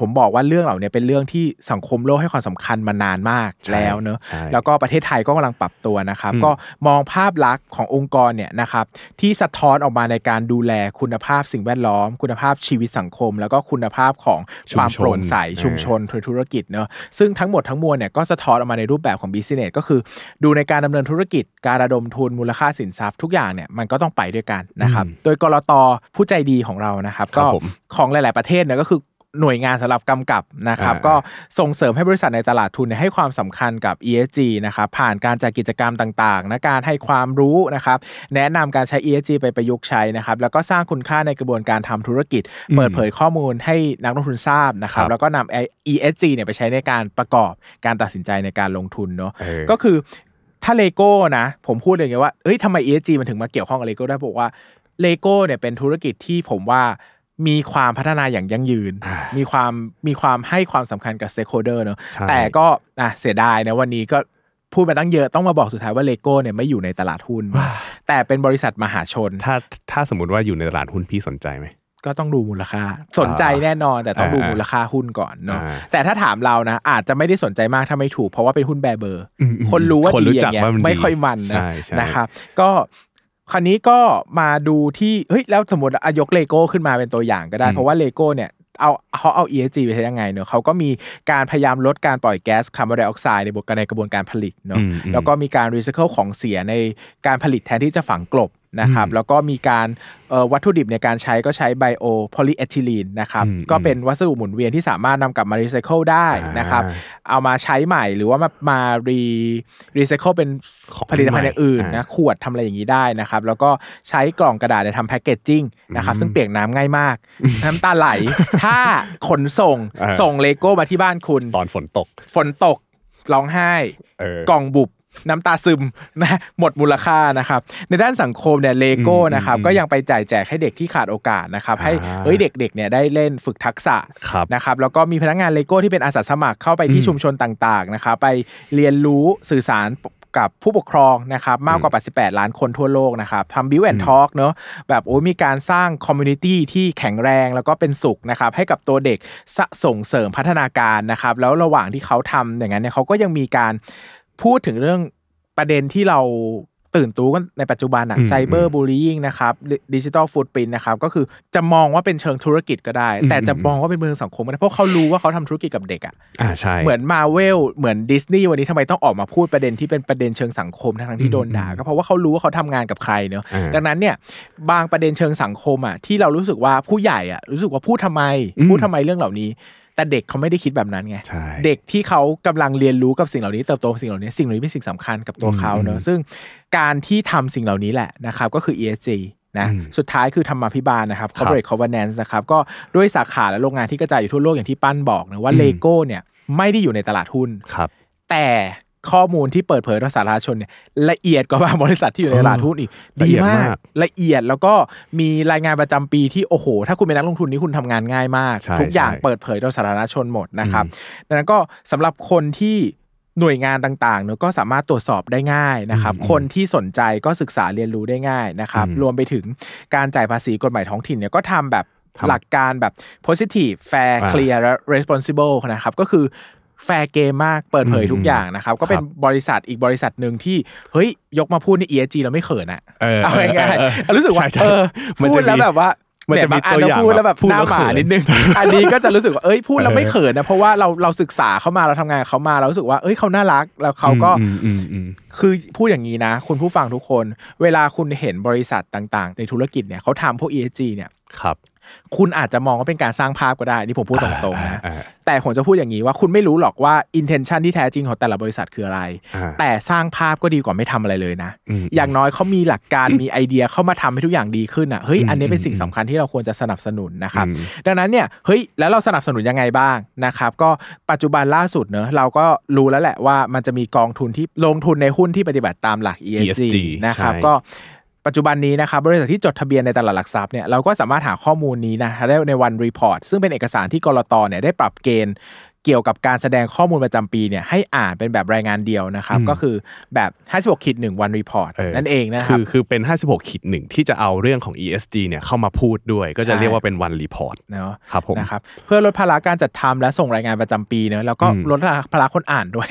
ผมบอกว่าเรื่องเหล่านี้เป็นเรื่องที่สังคมโลกให้ความสำคัญมานานมากใช่แล้วเนอะใช่แล้วก็ประเทศไทยก็กำลังปรับตัวนะครับอืมก็มองภาพลักษณ์ขององค์กรเนี่ยนะครับที่สะท้อนออกมาในการดูแลคุณภาพสิ่งแวดล้อม คุณภาพชีวิตสังคม แล้วก็คุณภาพของความโปร่งใสชุมชนธุรกิจเนอะซึ่งทั้งหมดทั้งมวลเนี่ยก็สะท้อนออกมาในรูปแบบของ business ก็คือ ดูในการดำเนินธุรกิจ การระดมทุนมูลค่าสินทรัพย์ทุกอย่างเนี่ยมันก็ต้องไปด้วยกันนะครับโดยกรตผู้ใจดีของเรานะครับครัก็บผมของหลาย ๆประเทศเนี่ยก็คือ หน่วยงานสำหรับกำกับนะครับอ่าก็ส่งเสริมให้บริษัทในตลาดทุนเนี่ยให้ความสำคัญกับ ESG นะครับผ่านการจัดกิจกรรมต่างๆนะการให้ความรู้นะครับแนะนำการใช้ ESG ไปประยุกต์ใช้นะครับแล้วก็สร้างคุณค่าในกระบวนการทำธุรกิจ เปิดเผยข้อมูลให้นักลงทุนทราบนะครับครับแล้วก็นำ ESG เนี่ยไปใช้ในการประกอบการตัดสินใจในการลงทุนเนาะเออก็คือถ้าเลโก้นะผมพูดเลยไงว่าเอ้ยทำไม ESG มันถึงมาเกี่ยวข้องกับเลโก้ได้บอกว่าเลโก้เนี่ยเป็นธุรกิจที่ผมว่า มีความพัฒนาอย่างยั่งยืนอ่ามีความมีความให้ความสำคัญกับ stakeholder เนอะใช่แต่ก็อะเสียดายนะวันนี้ก็พูดมาตั้งเยอะต้องมาบอกสุดท้ายว่าเลโก้เนี่ยไม่อยู่ในตลาดหุ้น แต่เป็นบริษัทมหาชน ถ้าถ้าสมมติว่าอยู่ในตลาดหุ้นพี่สนใจไหมก็ต้องดูมูลค่า สนใจแน่นอนแต่ต้องดูอ่ามูลค่าหุ้นก่อนเนาะอ่าแต่ถ้าถามเรานะ อาจจะไม่ได้สนใจมากถ้าไม่ถูก เพราะว่าเป็นหุ้นแบร์เบอร์อืมอืมคนรู้ว่าคนดีรู้จักย่างเงี้ยว่ามันดีไม่ค่อยมันนะใช่ใช่นะครับ ก็ คราวนี้ก็มาดูที่เฮ้ยแล้วสมมติอะยกเลโก้ขึ้นมาเป็นตัวอย่างก็ได้ เพราะว่าเลโก้เนี่ยเอาเขาเอา ESG ไปใช้ยังไงเนอะเขาก็มีการพยายามลดการปล่อยแก๊สคาร์บอนไดออกไซด์ในในกระบวนการผลิตเนอะอืมอืมแล้วก็มีการรีไซเคิลของเสียในการผลิตแทนที่จะฝังกลบ นะครับอืมแล้วก็มีการเอ่อวัตถุดิบในการใช้ก็ใช้ bio polyethylene นะครับอืมก็เป็นวัสดุหมุนเวียนที่สามารถนำกลับมารีไซเคิลได้นะครับอ่าเอามาใช้ใหม่หรือว่ามามารีรีไซเคิลเป็นของผลิตภัณฑ์อย่างอื่นใหม่นะขวดทำอะไรอย่างนี้ได้นะครับแล้วก็ใช้กล่องกระดาษในทำ packaging นะครับอืมซึ่งเปียกน้ำง่ายมาก น้ำตาไหล ถ้าขนส่งอ่าส่งเลโก้มาที่บ้านคุณ ตอนฝนตก ฝนตกร้องไห้เออกล่องบุบ น้ำตาซึมนะหมดมูลค่านะครับ ในด้านสังคมเนี่ยเลโก้อืมนะครับอืมก็ยังไปจ่ายแจกให้เด็กที่ขาดโอกาสนะครับ ให้อ่าเอ้ยเด็กๆเนี่ยได้เล่นฝึกทักษะครับนะครับแล้วก็มีพนักงานเลโก้ที่เป็นอาสาสมัครเข้าไปที่อืมชุมชนต่างๆนะครับไปเรียนรู้สื่อสารกับผู้ปกครองนะครับมากกว่า 88 ล้านคนทั่วโลกนะครับทำ Build and Talk เนอะแบบโอ้ยมีการสร้าง community ที่แข็งแรงแล้วก็เป็นสุขนะครับให้กับตัวเด็กสะส่งเสริมพัฒนาการนะครับแล้วระหว่างที่เขาทำอย่างนั้นเนี่ยเขาก็ยังมีการ พูดถึงเรื่องประเด็นที่เราตื่นตัวกันในปัจจุบันอะอืมไซเบอร์บูล i ิ g นะครับดิจิ t a ลฟูดปรินนะครับ ก็คือจะมองว่าเป็นเชิงธุรกิจก็ได้ แต่จะอืมมองว่าเป็นเมืองสังคมก็ได้เพราะเขารู้ว่าเขาทำธุรกิจกับเด็กอะอ่าใช่เหมือนมาเวลเหมือนดิสนีย์วันนี้ทำไมต้องออกมาพูดประเด็นที่เป็นประเด็นเชิงสังคมทั้งๆที่โดนด่าอืมก็เพราะว่าเขารู้ว่าเขาทำงานกับใครเนอะอ่าดังนั้นเนี่ยบางประเด็นเชิงสังคมอะที่เรารู้สึกว่าผู้ใหญ่อะรู้สึกว่าพูดทำไมอืมพูดทำไมเรื่องเหล่านี้ แต่เด็กเขาไม่ได้คิดแบบนั้นไง ใช่ เด็กที่เขากำลังเรียนรู้กับสิ่งเหล่านี้เติบโตกับสิ่งเหล่านี้สิ่งเหล่านี้เป็นสิ่งสำคัญกับตัวเขาเนอือะมซึ่งการที่ทำสิ่งเหล่านี้แหละนะครับก็คือ ESG นะอืมสุดท้ายคือธรรมาภิบาลนะครับครับ corporate governance นะครับก็ด้วยสาขาและโรงงานที่กระจายอยู่ทั่วโลกอย่างที่ปั้นบอกนะว่าอืมเลโก้เนี่ยไม่ได้อยู่ในตลาดหุ้นครับแต่ ข้อมูลที่เปิดเผยต่อสาธารณชนเนี่ยละเอียดกว่าบางบริษัทที่อยู่ในตลาดหุ้นอีกละดีเอียดมากมากละเอียดแล้วก็มีรายงานประจำปีที่โอ้โห ถ้าคุณเป็นนักลงทุนนี่คุณทำงานง่ายมากใช่ทุกอย่างใช่เปิดเผยต่อสาธารณชนหมดนะครับดังนั้นก็สำหรับคนที่หน่วยงานต่างๆเนอะก็สามารถตรวจสอบได้ง่ายนะครับอืมคนที่สนใจก็ศึกษาเรียนรู้ได้ง่ายนะครับอืมรวมไปถึงการจ่ายภาษีกฎหมายท้องถิ่นเนี่ยก็ทำแบบทำหลักการแบบ positive fair อ่า clear และ responsible นะครับ ก็คือ แฟร์เกมมากเปิดเผยทุกอย่างนะครับ ก็เป็นครับบริษัทอีกบริษัทหนึ่งที่ เฮ้ย ยกมาพูดใน ESG เราไม่เขินอะเออเอาง่ายเออเออๆรู้สึกว่าใช่ใช่เออมันพูจะดแล้วมีแบบว่ามันจะมีแบางอัตัวอย่างเรพูดแล้วแบบแบบพูดหน้าแล้วหมาเขินนิดนึง อันนี้ก็จะรู้สึกว่าเอ้ยพูดแล้วเออไม่เขินนะเพราะว่าเราเราศึกษาเขามาเราทำงานกับเขามาเรารู้สึกว่าเอ้ยเขาน่ารักแล้วเขาก็อืมอืมอืมคือพูดอย่างนี้นะ คุณผู้ฟังทุกคน เวลาคุณเห็นบริษัทต่างๆ ในธุรกิจเนี่ยเขาทำพวก ESG เนี่ยครับ คุณอาจจะมองว่าเป็นการสร้างภาพก็ได้นี่ผมพูดตรงๆนะอ่าอ่าแต่ผมจะพูดอย่างนี้ว่าคุณไม่รู้หรอกว่า intention ที่แท้จริงของแต่ละบริษัทคืออะไรอ่าแต่สร้างภาพก็ดีกว่าไม่ทำอะไรเลยนะอืมอย่างน้อยเขามีหลักการมีไอเดียเข้ามาทำให้ทุกอย่างดีขึ้นอะเฮ้ยอืมอันนี้เป็นอืมสิ่งสำคัญที่เราควรจะสนับสนุนนะครับอืมดังนั้นเนี่ยเฮ้ยแล้วเราสนับสนุนยังไงบ้างนะครับก็ปัจจุบันล่าสุดเนอะเราก็รู้แล้วแหละว่ามันจะมีกองทุนที่ลงทุนในหุ้นที่ปฏิบัติตามหลัก ESG ESG นะครับใช่ก็ ปัจจุบันนี้นะครับบริษัทที่จดทะเบียนในตลาดหลักทรัพย์เนี่ยเราก็สามารถหาข้อมูลนี้นะได้ใน One Report ซึ่งเป็นเอกสารที่ก.ล.ต.เนี่ยได้ปรับเกณฑ์ เกี่ยวกับการแสดงข้อมูลประจำปีเนี่ยให้อ่านเป็นแบบรายงานเดียวนะครับอืมก็คือแบบ 56ขีดหนึ่ง One Report เออนั่นเองนะคคืรับอคคือเป็น 56ขีดหนึ่งที่จะเอาเรื่องของ ESG เนี่ยเข้ามาพูดด้วย ก็จะใช่เรียกว่าเป็น One Report เนาะครับผมนะครับเพื่อลดภาระการจัดทำและส่งรายงานประจำปีเนอะแล้วก็อืมลดภาระคนอ่านด้วย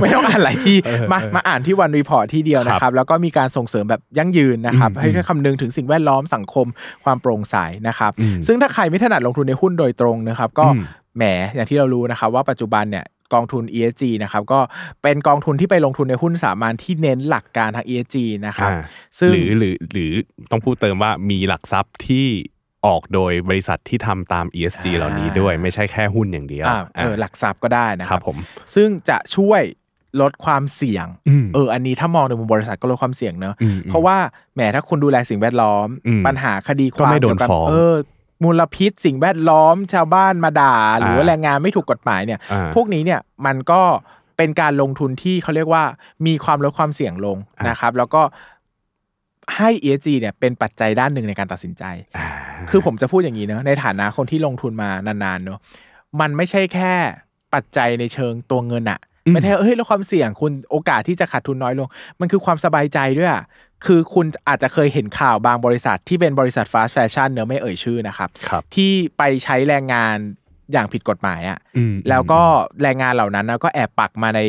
ไม่ต้องอ่านหลายที่เออมาเออมาอ่านที่ One Report ที่เดียวนะครับครับแล้วก็มีการส่งเสริมแบบยั่งยืนนะครับอืมให้ด้วยคำนึงถึงสิ่งแวดล้อมสังคมความโปร่งใสนะครับอืมซึ่งถ้าใครไม่ถนัดลงทุนในหุ้นโดยตรงนะครับก็อืม แหมอย่างที่เรารู้นะครับว่าปัจจุบันเนี่ยกองทุน ESG นะครับก็เป็นกองทุนที่ไปลงทุนในหุ้นสามัญที่เน้นหลักการทาง ESG นะครับอ่าซึ่งหรือหรือหรือต้องพูดเติมว่ามีหลักทรัพย์ที่ออกโดยบริษัทที่ทำตาม ESG เหล่านี้ด้วยไม่ใช่แค่หุ้นอย่างเดียวอ่าเออหลักทรัพย์ก็ได้นะคครัรับบผมซึ่งจะช่วยลดความเสี่ยงอืมเออ อันนี้ถ้ามองในมุมบริษัทก็ลดความเสี่ยงเนอะอืมเพราะว่าแหมถ้าคุณดูแลสิ่งแวดล้อมอืมปัญหาคดีคก็วามไม่โดนเกี่ยวกับฟ้องเออ มลพิษ สิ่งแวดล้อมชาวบ้านมาด่า หรือว่าอ่าแรงงานไม่ถูกกฎหมายเนี่ยอ่าพวกนี้เนี่ยมันก็เป็นการลงทุนที่เขาเรียกว่ามีความลดความเสี่ยงลงอ่านนะครับ แล้วก็ให้ ESG เนี่ยเป็นปัจจัยด้านหนึ่งในการตัดสินใจอ่าคือผมจะพูดอย่างนี้เนอะในฐานะคนที่ลงทุนมานานๆเนอะมันไม่ใช่แค่ปัจจัยในเชิงตัวเงินอะอืม ไม่ใช่เฮ้ยแล้วความเสี่ยงคุณโอกาสที่จะขาดทุนน้อยลง มันคือความสบายใจด้วยอะคือคุณอาจจะเคยเห็นข่าวบางบริษัทที่เป็นบริษัทฟาสต์แฟชั่นเนอะไม่เอ่ยชื่อนะครับครับ ที่ไปใช้แรงงานอย่างผิดกฎหมายอะอืมแล้วก็แรงงานเหล่านั้นนะก็แอบปักมาใน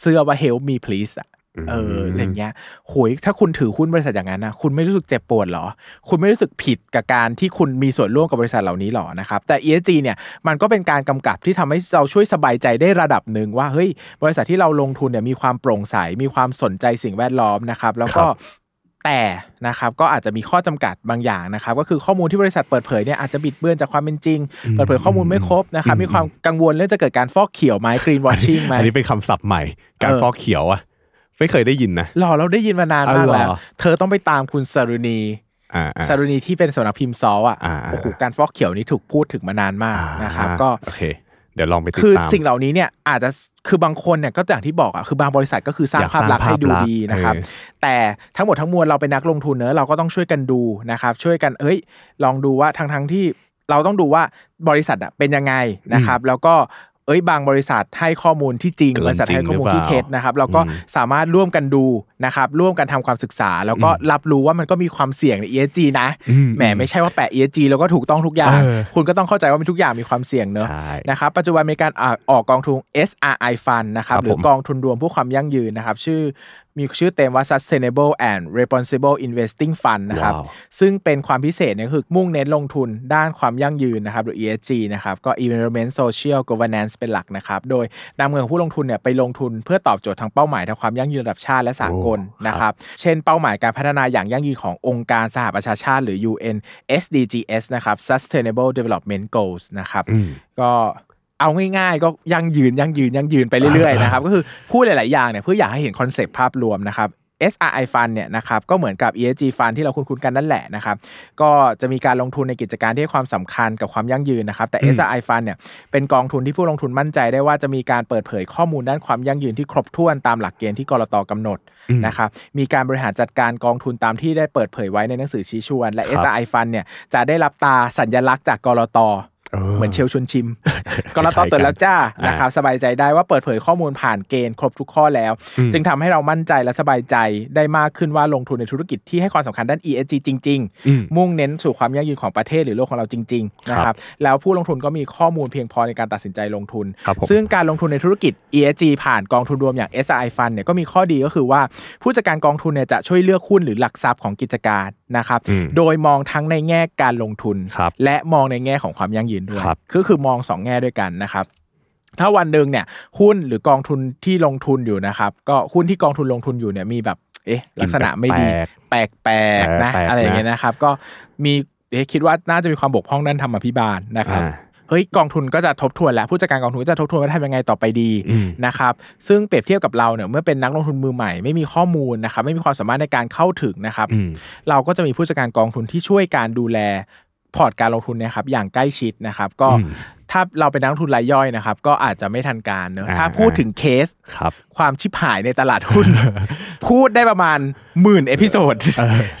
เสื้อว่า help me please อะอืม เอออะไรเงี้ยโหยถ้าคุณถือหุ้นบริษัทอย่างนั้นนะคุณไม่รู้สึกเจ็บปวดเหรอ คุณไม่รู้สึกผิดกับการที่คุณมีส่วนร่วมกับบริษัทเหล่านี้หรอนะครับแต่ ESG เนี่ยมันก็เป็นการกำกับที่ทำให้เราช่วยสบายใจได้ระดับหนึ่งว่าเฮ้ยบริษัทที่เราลงทุนเนี่ยมีความโปร่งใสมีความสนใจสิ่งแวดล้อมนะครับ แล้วก็ครับแต่นะครับก็อาจจะมีข้อจำกัดบางอย่างนะครับ ก็คือข้อมูลที่บริษัทเปิดเผยเนี่ยอาจจะบิดเบือนจากความเป็นจริง เปิดเผยข้อมูลไม่ครบนะครับมีความกังวลเรื่องจะเกิดการฟอกเขียวไหม green washing ไหมอันนี้เป็นคำศัพท์ใหม่ การเออฟอกเขียวอะ ไม่เคยได้ยินนะหล่อเราได้ยินมานานมากอ๋อเหรอแล้วเธอต้องไปตามคุณสรุณีอ่าอ่าสรุณีที่เป็นสำนักพิมพ์ซออะอ่าโอ้โหการฟอกเขียวนี้ถูกพูดถึงมานานมากนะครับก็โอเคเดี๋ยวลองไปติดคือตามสิ่งเหล่านี้เนี่ยอาจจะคือบางคนเนี่ยก็อย่างที่บอกอะคือบางบริษัทก็คือสร้างอยากภาพลักษณ์สร้างให้ดูภาพลักษณ์ดีนะครับเออแต่ทั้งหมดทั้งมวลเราเป็นนักลงทุนเนอะเราก็ต้องช่วยกันดูนะครับ ช่วยกันเอ้ย ลองดูว่าทั้งทั้งๆที่เราต้องดูว่าบริษัทอะเป็นยังไงนะครับ แล้วก็ เอ้ยบางบริษัทให้ข้อมูลที่จริงเกินบริษัทให้ข้อมูลที่จริงหรือเปล่าเท็จนะครับเราก็อืมสามารถร่วมกันดูนะครับร่วมกันทำความศึกษา แล้วก็รับรู้ว่ามันก็มีความเสี่ยงใน ESG นะอืแหมไม่ใช่ว่าแปะ ESG แล้วก็ถูกต้องทุกอย่างเออคุณก็ต้องเข้าใจว่ามันทุกอย่างมีความเสี่ยงเนอะใช่นะครับปัจจุบันมีการอ่าออกกองทุน SRI Fund นะครับครับหรือผมกองทุนรวมเพื่อความยั่งยืนนะครับชื่อมีชื่อเต็มว่า Sustainable and Responsible Investing Fund นะครับว้าวซึ่งเป็นความพิเศษเนี่ยคือมุ่งเน้นลงทุนด้านความยั่งยืนนะครับ หรือ ESG นะครับ ก็ Environment Social Governance เป็นหลักนะครับ โดยนำเงินของผู้ลงทุนเนี่ยไปลงทุนเพื่อตอบโจทย์ทางเป้าหมายทางความยั่งยืนระดับชาติและสากลโอ้นะครับ เช่นเป้าหมายการพัฒนาอย่างยั่งยืนขององค์การสหประชาชาติหรือ UN SDGs นะครับ Sustainable Development Goals นะครับอืมก็ เอาง่ายๆก็ยั่งยืนยั่งยืนยั่งยืนไปเรื่อยๆนะครับก็คือพูดหลายๆอย่างเนี่ยเพื่ออยากให้เห็นคอนเซปต์ภาพรวมนะครับ SRI Fund เนี่ยนะครับก็เหมือนกับ ESG Fund ที่เราคุ้นๆกันนั่นแหละนะครับก็จะมีการลงทุนในกิจการที่ให้ความสำคัญกับความยั่งยืนนะครับแต่ SRI Fund เนี่ยเป็นกองทุนที่ผู้ลงทุนมั่นใจได้ว่าจะมีการเปิดเผยข้อมูลด้านความยั่งยืนที่ครบถ้วนตามหลักเกณฑ์ที่กรตกำหนดอืมนะครับมีการบริหารจัดการกองทุนตามที่ได้เปิดเผยไว้ในหนังสือชี้ชวน และครับ SRI Fund เนี่ยจะได้รับตาสัญลักษณ์จากกรต เหมือนเชลชวนชิมก็เราตอบตรวจแล้วจ้าอ่านนะครับสบายใจได้ว่าเปิดเผยข้อมูลผ่านเกณฑ์ครบทุกข้อแล้วอืมจึงทำให้เรามั่นใจและสบายใจได้มากขึ้นว่าลงทุนในธุรกิจที่ให้ความสำคัญด้าน ESG จริงอืมๆมุ่งเน้นสู่ความยั่งยืนของประเทศหรือโลกของเราจริงๆนะครับแล้วผู้ลงทุนก็มีข้อมูลเพียงพอในการตัดสินใจลงทุนครับผมซึ่งการลงทุนในธุรกิจ ESG ผ่านกองทุนรวมอย่าง SRI Fund เนี่ยก็มีข้อดีก็คือว่าผู้จัดการกองทุนเนี่ยจะช่วยเลือกหุ้นหรือหลักทรัพย์ของกิจการ นะครับอืมโดยมองทั้งในแง่การลงทุนครับและมองในแง่ของความยั่งยืนด้วยครับก็คือมองสองแง่ด้วยกันนะครับถ้าวันหนึ่งเนี่ยหุ้นหรือกองทุนที่ลงทุนอยู่นะครับ ก็หุ้นที่กองทุนลงทุนอยู่เนี่ยมีแบบเอ๊ะลักษณะไม่ดีแปลกๆนะแปลกๆอะไรอย่างเงี้ยนะครับ ก็มีเอ๊ะคิดว่าน่าจะมีความบกพร่องด้านธรรมาภิบาลนะครับอ่า เฮ้ยกองทุนก็จะทบทวนแล้วผู้จัดการกองทุนก็จะทบทวนว่าทำยังไงต่อไปดีอืมนะครับซึ่งเปรียบเทียบกับเราเนี่ยเมื่อเป็นนักลงทุนมือใหม่ไม่มีข้อมูลนะครับไม่มีความสามารถในการเข้าถึงนะครับอืมเราก็จะมีผู้จัดการกองทุนที่ช่วยการดูแลพอร์ตการลงทุนนะครับอย่างใกล้ชิดนะครับ ก็อืม ถ้าเราเป็นนักลงทุนรายย่อยนะครับ ก็อาจจะไม่ทันการเนอะอ่าถ้าพูดถึงเคสครับความชิบหายในตลาดหุ้น พูดได้ประมาณหมื่น episode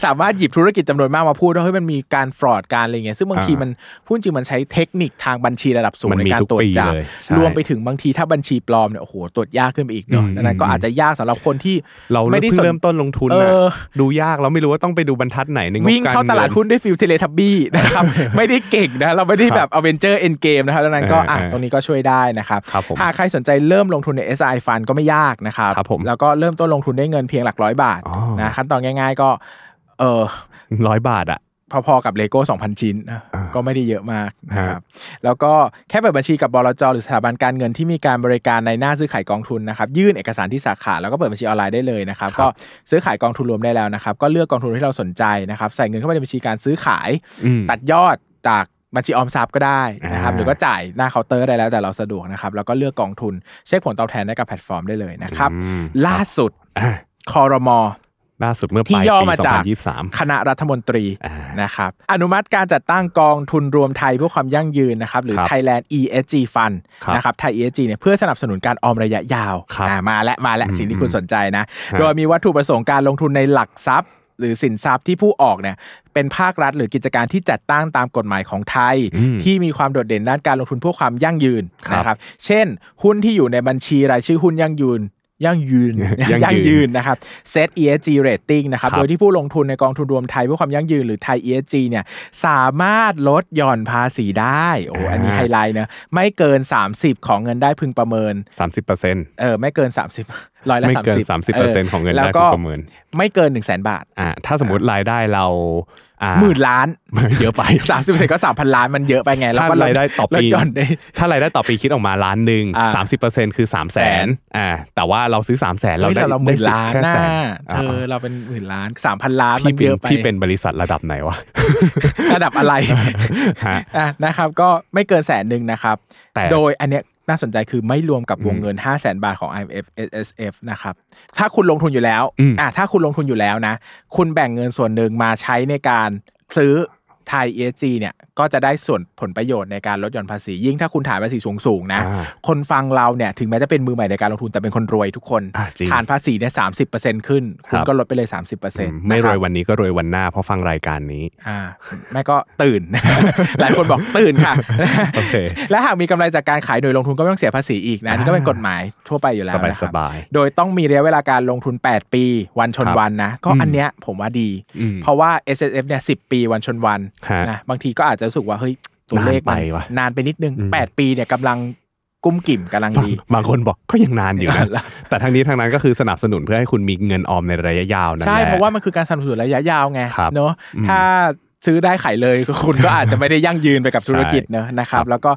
สามารถหยิบธุรกิจจำนวนมากมาพูดว่าเฮ้ยมันมีการ fraud การอะไรเงี้ยซึ่งบางทีอ่ามัมันพูดจริงมันใช้เทคนิคทางบัญชีระดับสูงมันในมีการทุกตรวจปีจับเลยใช่รวมไปถึงบางทีถ้าบัญชีปลอมเนี่ยโอ้โหตรวจยากขึ้นไปอีกเนาะอืมดังนั้นก็อาจจะยากสำหรับคนที่เราไม่ได้เพิ่สงนเริ่มต้นลงทุนเอนะอดูยากเราไม่รู้ว่าต้องไปดูบรรทัดไหนในงบวิ่งเข้าตลาดหุ้นด้วย feel Teletubbies นะครับไม่ได้เก่งนะเราไม่ได้แบบ Avengers Endgame นะครับดังนั้นก็เอออ่อะเออตรงนี้ก็ช่วยได้นะครับครับผมหากใครสนใจเริ่มลงทุนใน SRI Fund ก็ไม่ยากนะครับครับผมแล้วก็เริ่มต้นลงทุนได้เงินเพียงหลักร้อยบาทอ๋อนะขั้นตอนง่าย ๆ ก็เออร้อยบาทอะพอๆกับเลโก้2,000 ชิ้นนะอ่าก็ไม่ได้เยอะมากนะครับฮะแล้วก็แค่เปิดบัญชีกับบลจหรือสถาบันการเงินที่มีการบริการในหน้าซื้อขายกองทุนนะครับยื่นเอกสารที่สาขาแล้วก็เปิดบัญชีออนไลน์ได้เลยนะครับก็ซื้อขายกองทุนรวมได้แล้วนะครับก็เลือกกองทุนที่เราสนใจนะครับใส่เงินเข้าไปในบัญชีการซื้อขายอืมตัดยอดจาก บัญชีออมทรัพย์ก็ได้นะครับอ่าหรือก็จ่ายหน้าเคาน์เตอร์ได้แล้วแต่เราสะดวกนะครับแล้วก็เลือกกองทุนเช็คผลตอบแทนได้กับแพลตฟอร์มได้เลยนะครับอืมล่าสุดอะคอรมอล่าสุดเมื่อที่ปลายย่อปีมาจาก2023 คณะรัฐมนตรีอ่านะครับอนุมัติการจัดตั้งกองทุนรวมไทยเพื่อความยั่งยืนนะครับหรือครับ Thailand ESG Fund ครับนะครับไทย ESG เนี่ยเพื่อสนับสนุนการออมระยะยาวครับอ่ามาและมาและอืมสิ่งที่คุณสนใจนะฮะโดยมีวัตถุประสงค์การลงทุนในหลักทรัพย์ หรือสินทรัพย์ที่ผู้ออกเนี่ยเป็นภาครัฐหรือกิจการที่จัดตั้งตามกฎหมายของไทยอืมที่มีความโดดเด่นด้านการลงทุนเพื่อความยั่งยืนครับนะครับ เช่น หุ้นที่อยู่ในบัญชีรายชื่อหุ้นยั่งยืนยั่งยืนยั่งยืนยืนนะครับ Set ESG rating นะครับครับโดยที่ผู้ลงทุนในกองทุนรวมไทยเพื่อความยั่งยืนหรือไทย ESG เนี่ยสามารถลดหย่อนภาษีได้โอ้อันนี้ไฮไลท์นะไม่เกิน 30 ของเงินได้พึงประเมินสามสิบเปอร์เซ็นต์เออไม่เกิน 30 ร้อยละไม่เกิน30 30%ของเงินได้แล้วก็พึงประเมินไม่เกิน1 0 0 0 0แสนบาทอ่าถ้าสมมติรายได้เราอ่าหมื่นล้านเยอะไปสามสิบเปอร์เซ็นต์ก็สามพันล้านมันเยอะไปไงแล้วถ้าก็ลรายได้ต่อลปีหย่อนได้ถ้ารายได้ต่อปีคิดออกมาล้านหนึ่งอ่าสามสิบเปอร์เซ็นคือสามแสนอ่าแต่ว่าเราซื้อสามแสนเราเฮ้ยได้เราหได้มื่นสิทล้าธิ์นแค่น่าแสนเออเราเป็นหมื่นล้านสามพันล้านมัพี่นเป็เยนอะไปพี่เป็นบริษัทระดับไหนวะระดับอะไรฮะอะนะครับก็ไม่เกินแสนหนึ่งนะครับแต่โดยอันเนี้ย น่าสนใจคือไม่รวมกับวงอืมเงิน 5 0 0แสนบาทของ IMF SSF นะครับ ถ้าคุณลงทุนอยู่แล้วอืมอะถ้าคุณลงทุนอยู่แล้วนะ คุณแบ่งเงินส่วนหนึ่งมาใช้ในการซื้อ ไทย ESG เนี่ยก็จะได้ส่วนผลประโยชน์ในการลดหย่อนภาษี ยิ่งถ้าคุณฐานภาษีสูงๆนะอ่าคนฟังเราเนี่ยถึงแม้จะเป็นมือใหม่ในการลงทุนแต่เป็นคนรวยทุกคนอะจริงฐานภาษีเนี่ยสามสิบเปอร์เซ็นขึ้น คุณครับก็ลดไปเลยสามสิบเปอร์อืเซ็นมต์ไม่รวยวันนี้ก็รวยวันหน้าเพราะฟังรายการนี้อ่าแม่ก็ตื่น หลายคนบอกตื่นค่ะโอเคและหากมีกำไรจากการขายหน่วยลงทุนก็ไม่ต้องเสียภาษีอีกนะนี่ก็เป็นกฎหมายทั่วไปอยู่แล้วสบายนะครับสบายโดยต้องมีระยะเวลาการลงทุน 8 ปี วันชนครับวันนะก็อืมอันเนี้ยผมว่าดีอืมเพราะว่า S S F เนี่ยสิปีวันชนวันฮะนะบางทีก็อาจจะรู้สึกว่าเฮ้ยตัวเลขนานไปมันวะนานไปนิดนึงอืม8ปีเนี่ยกำลังกุ้มกิ่มกำลังบางดี บางคนบอกก็ยังนานอยู่นะแล้วแต่ทั้งนี้ทั้งนั้นก็คือสนับสนุนเพื่อให้คุณมีเงินออมในระยะยาวนั่นแหใช่ละเพราะว่ามันคือการสนับสนุนระยะยาวไงครับเนอะอืมถ้า ซื้อได้ขายเลยคุณก็อาจจะไม่ได้ยั่งยืนไปกับธุรกิจเนอะนะครัครับบแล้วก็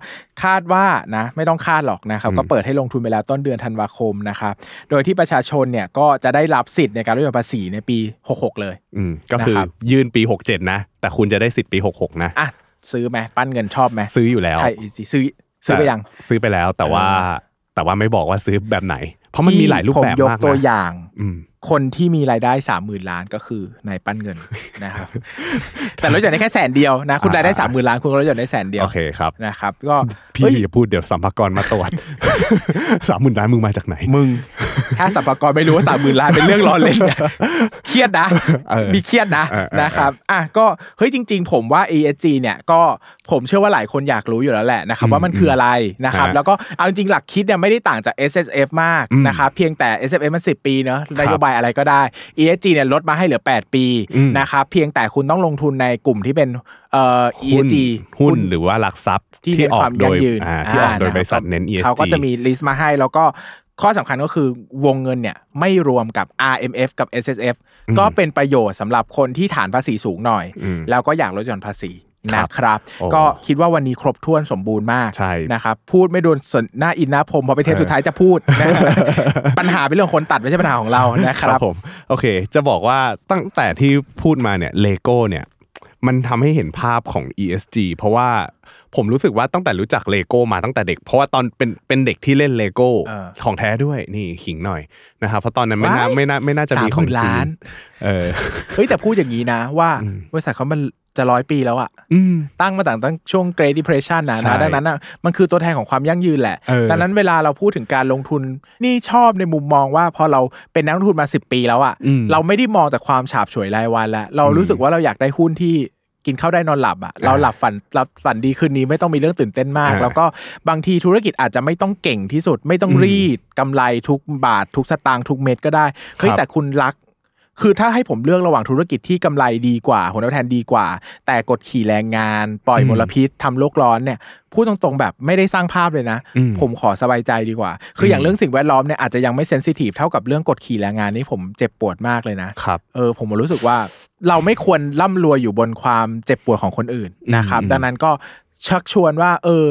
คาดว่านะไม่ต้องคาดหรอกนะครับอืมก็เปิดให้ลงทุนไปแล้วต้นเดือนธันวาคมนะครับ โดยที่ประชาชนเนี่ยก็จะได้รับสิทธิ์ในการลดหย่อนภาษีในปี 66 เลยอืมก็คือนะครับยื่นปี 67 นะ แต่คุณจะได้สิทธิ์ปี 66 นะอะซื้อไหมปั้นเงินชอบไหมซื้ออยู่แล้วไทยซื้อซื้อไปยังซื้อไปแล้วแต่ว่าเออแต่ว่าไม่บอกว่าซื้อแบบไหน เพราะมันมีหลายรูปแบบผมยกมากตัวนะอย่างอืมคนที่มีรายได้สามหมื่นล้านก็คือนายปั้นเงินนะครับ แต่ลดหย่อนได้แค่แสนเดียวนะ คุณรายได้สามหมื่นล้านคุณก็ลดหย่อนได้แสนเดียวโอเคครับนะครับ ก็พี่เฮ้ยอย่าพูดเดี๋ยวสัมภากรมาตรวจสามหมื่นล้านมึงมาจากไหน มึง ถ้าสัมภากรไม่รู้ว่าสามหมื่นล้านเป็นเรื่องร้อนเล่นเนี่ยเครียดนะเออมีเครียดนะเออเออนะครับอะก็เฮ้ยจริง ๆ ผมว่า ESG เนี่ยก็ผมเชื่อว่าหลายคนอยากรู้อยู่แล้วแหละนะครับอืมว่ามันคืออะไรนะครับฮะแล้วก็เอาจริงๆหลักคิดเนี่ยไม่ได้ต่างจาก S S F มากอืมนะครับเพียงแต่ S F F มันสิปีเนอะครับนโยบายอะไรก็ได้ ESG เนี่ยลดมาให้เหลือ 8 ปีอืมนะครับเพียงแต่คุณต้องลงทุนในกลุ่มที่เป็นเอ่อหุ้น ESG หุ้นหรือว่าหลักทรัพย์ที่ที่เน้นออควากมโดยั่ยงยืนอ่าที่ออกโดยาบริษัทะคเน้น ESG เขาก็จะมีลิสต์มาให้แล้วก็ข้อสำคัญก็คือวงเงินเนี่ยไม่รวมกับ RMF กับ SSF อืมก็เป็นประโยชน์สำหรับคนที่ฐานภาษีสูงหน่อยอืมแล้วก็อยากลดหย่อนภาษีครับ นะครับโอ้ก็คิดว่าวันนี้ครบถ้วนสมบูรณ์มากใช่นะครับพูดไม่โดนสนหน้าอินหน้าพรมพอไปเทปเออสุดท้ายจะพูดนะครับปัญหาเป็นเรื่องของคนตัดไม่ใช่ปัญหาของเรานะครับผมโอเค จะบอกว่าตั้งแต่ที่พูดมาเนี่ยเลโก้เนี่ยมันทำให้เห็นภาพของ ESG เพราะว่าผมรู้สึกว่าตั้งแต่รู้จักเลโก้มาตั้งแต่เด็ก เพราะว่าตอนเป็นเป็นเด็กที่เล่นเลโก้เออของแท้ด้วยนี่ขิงหน่อยนะครับเพราะตอนนั้นไม่น่าว้ายไม่น่าไม่น่าจะมีของ30,000จริล้านงเออเฮ้ยแต่พูดอย่างนี้นะว่าอืมบริษัทเขามัน จะร้อยปีแล้วอะอืมตั้งมาตั้งตั้งช่วง Great Depression นะใช่นะดังนั้นอะมันคือตัวแทนของความยั่งยืนแหละเออดังนั้นเวลาเราพูดถึงการลงทุนนี่ชอบในมุมมองว่าพอเราเป็นนักลงทุนมา10ปีแล้วอะอืมเราไม่ได้มองแต่ความฉาบฉวยรายวันแล้ว เรารู้สึกว่าเราอยากได้หุ้นที่กินข้าวได้นอนหลับอะเราหลับฝันหลับฝันดีคืนนี้ไม่ต้องมีเรื่องตื่นเต้นมากอ่าแล้วก็บางทีธุรกิจอาจจะไม่ต้องเก่งที่สุด ไม่ต้องอืมรีดกำไรทุกบาททุกสตางค์ทุกเม็ดก็ได้เฮ้ยครับแต่คุณรัก คือถ้าให้ผมเลือกระหว่างธุรกิจที่กำไรดีกว่า ผลตอบแทนดีกว่า แต่กดขี่แรงงาน ปล่อยอืมมลพิษทำโลกร้อนเนี่ยพูดตรงๆแบบไม่ได้สร้างภาพเลยนะอืมผมขอสบายใจดีกว่า คืออย่างเรื่องสิ่งแวดล้อมเนี่ยอาจจะยังไม่เซนซิทีฟเท่ากับเรื่องกดขี่แรงงานนี่ผมเจ็บปวดมากเลยนะครับเออผมรู้สึกว่าเราไม่ควรร่ำรวยอยู่บนความเจ็บปวดของคนอื่นนะครับอืมดังนั้นก็ชักชวนว่า เออ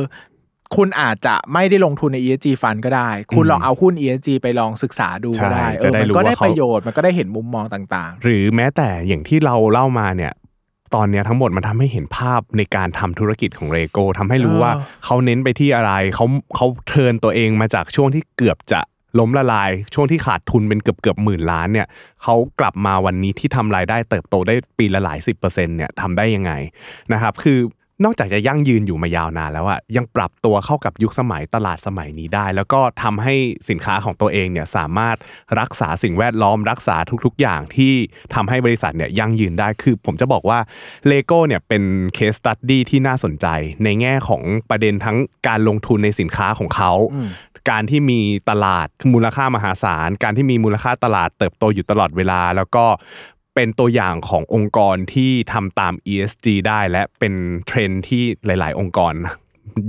คุณอาจจะไม่ได้ลงทุนใน ESG ฟันก็ได้ คุณลองเอาหุ้น ESG ไปลองศึกษาดูก็ได้ใช่เอจะอได้มันรู้ก็ได้ว่าเขาประโยชน์มันก็ได้เห็นมุมมองต่างหรือแม้แต่อย่างที่เราเล่ามาเนี่ยตอนเนี้ยทั้งหมดมันทำให้เห็นภาพในการทำธุรกิจของเรโก้ทำให้รู้เออว่าเขาเน้นไปที่อะไรเขาเขาเทิร์นตัวเองมาจากช่วงที่เกือบจะล้มละลาย ช่วงที่ขาดทุนเป็นเกือบเกือบหมื่นล้านเนี่ยเขากลับมาวันนี้ที่ทำรายได้เติบโตได้ปีละหลายสิบเปอร์เซ็นต์เนี่ยทำได้ยังไงนะครับคือ นอกจากจะยั่งยืนอยู่มายาวนานแล้วอะยังปรับตัวเข้ากับยุคสมัยตลาดสมัยนี้ได้ แล้วก็ทำให้สินค้าของตัวเองเนี่ยสามารถรักษาสิ่งแวดล้อมรักษาทุกๆ อย่างที่ทำให้บริษัทเนี่ยยั่งยืนได้คือผมจะบอกว่าเลโก้เนี่ยเป็น case study ที่น่าสนใจ ในแง่ของประเด็นทั้งการลงทุนในสินค้าของเขา การที่มีตลาดมูลค่ามหาศาล การที่มีมูลค่าตลาดเติบโตอยู่ตลอดเวลา แล้วก็ เป็นตัวอย่างขององค์กรที่ทำตาม ESG ได้และเป็นเทรนด์ที่หลาย ๆ องค์กร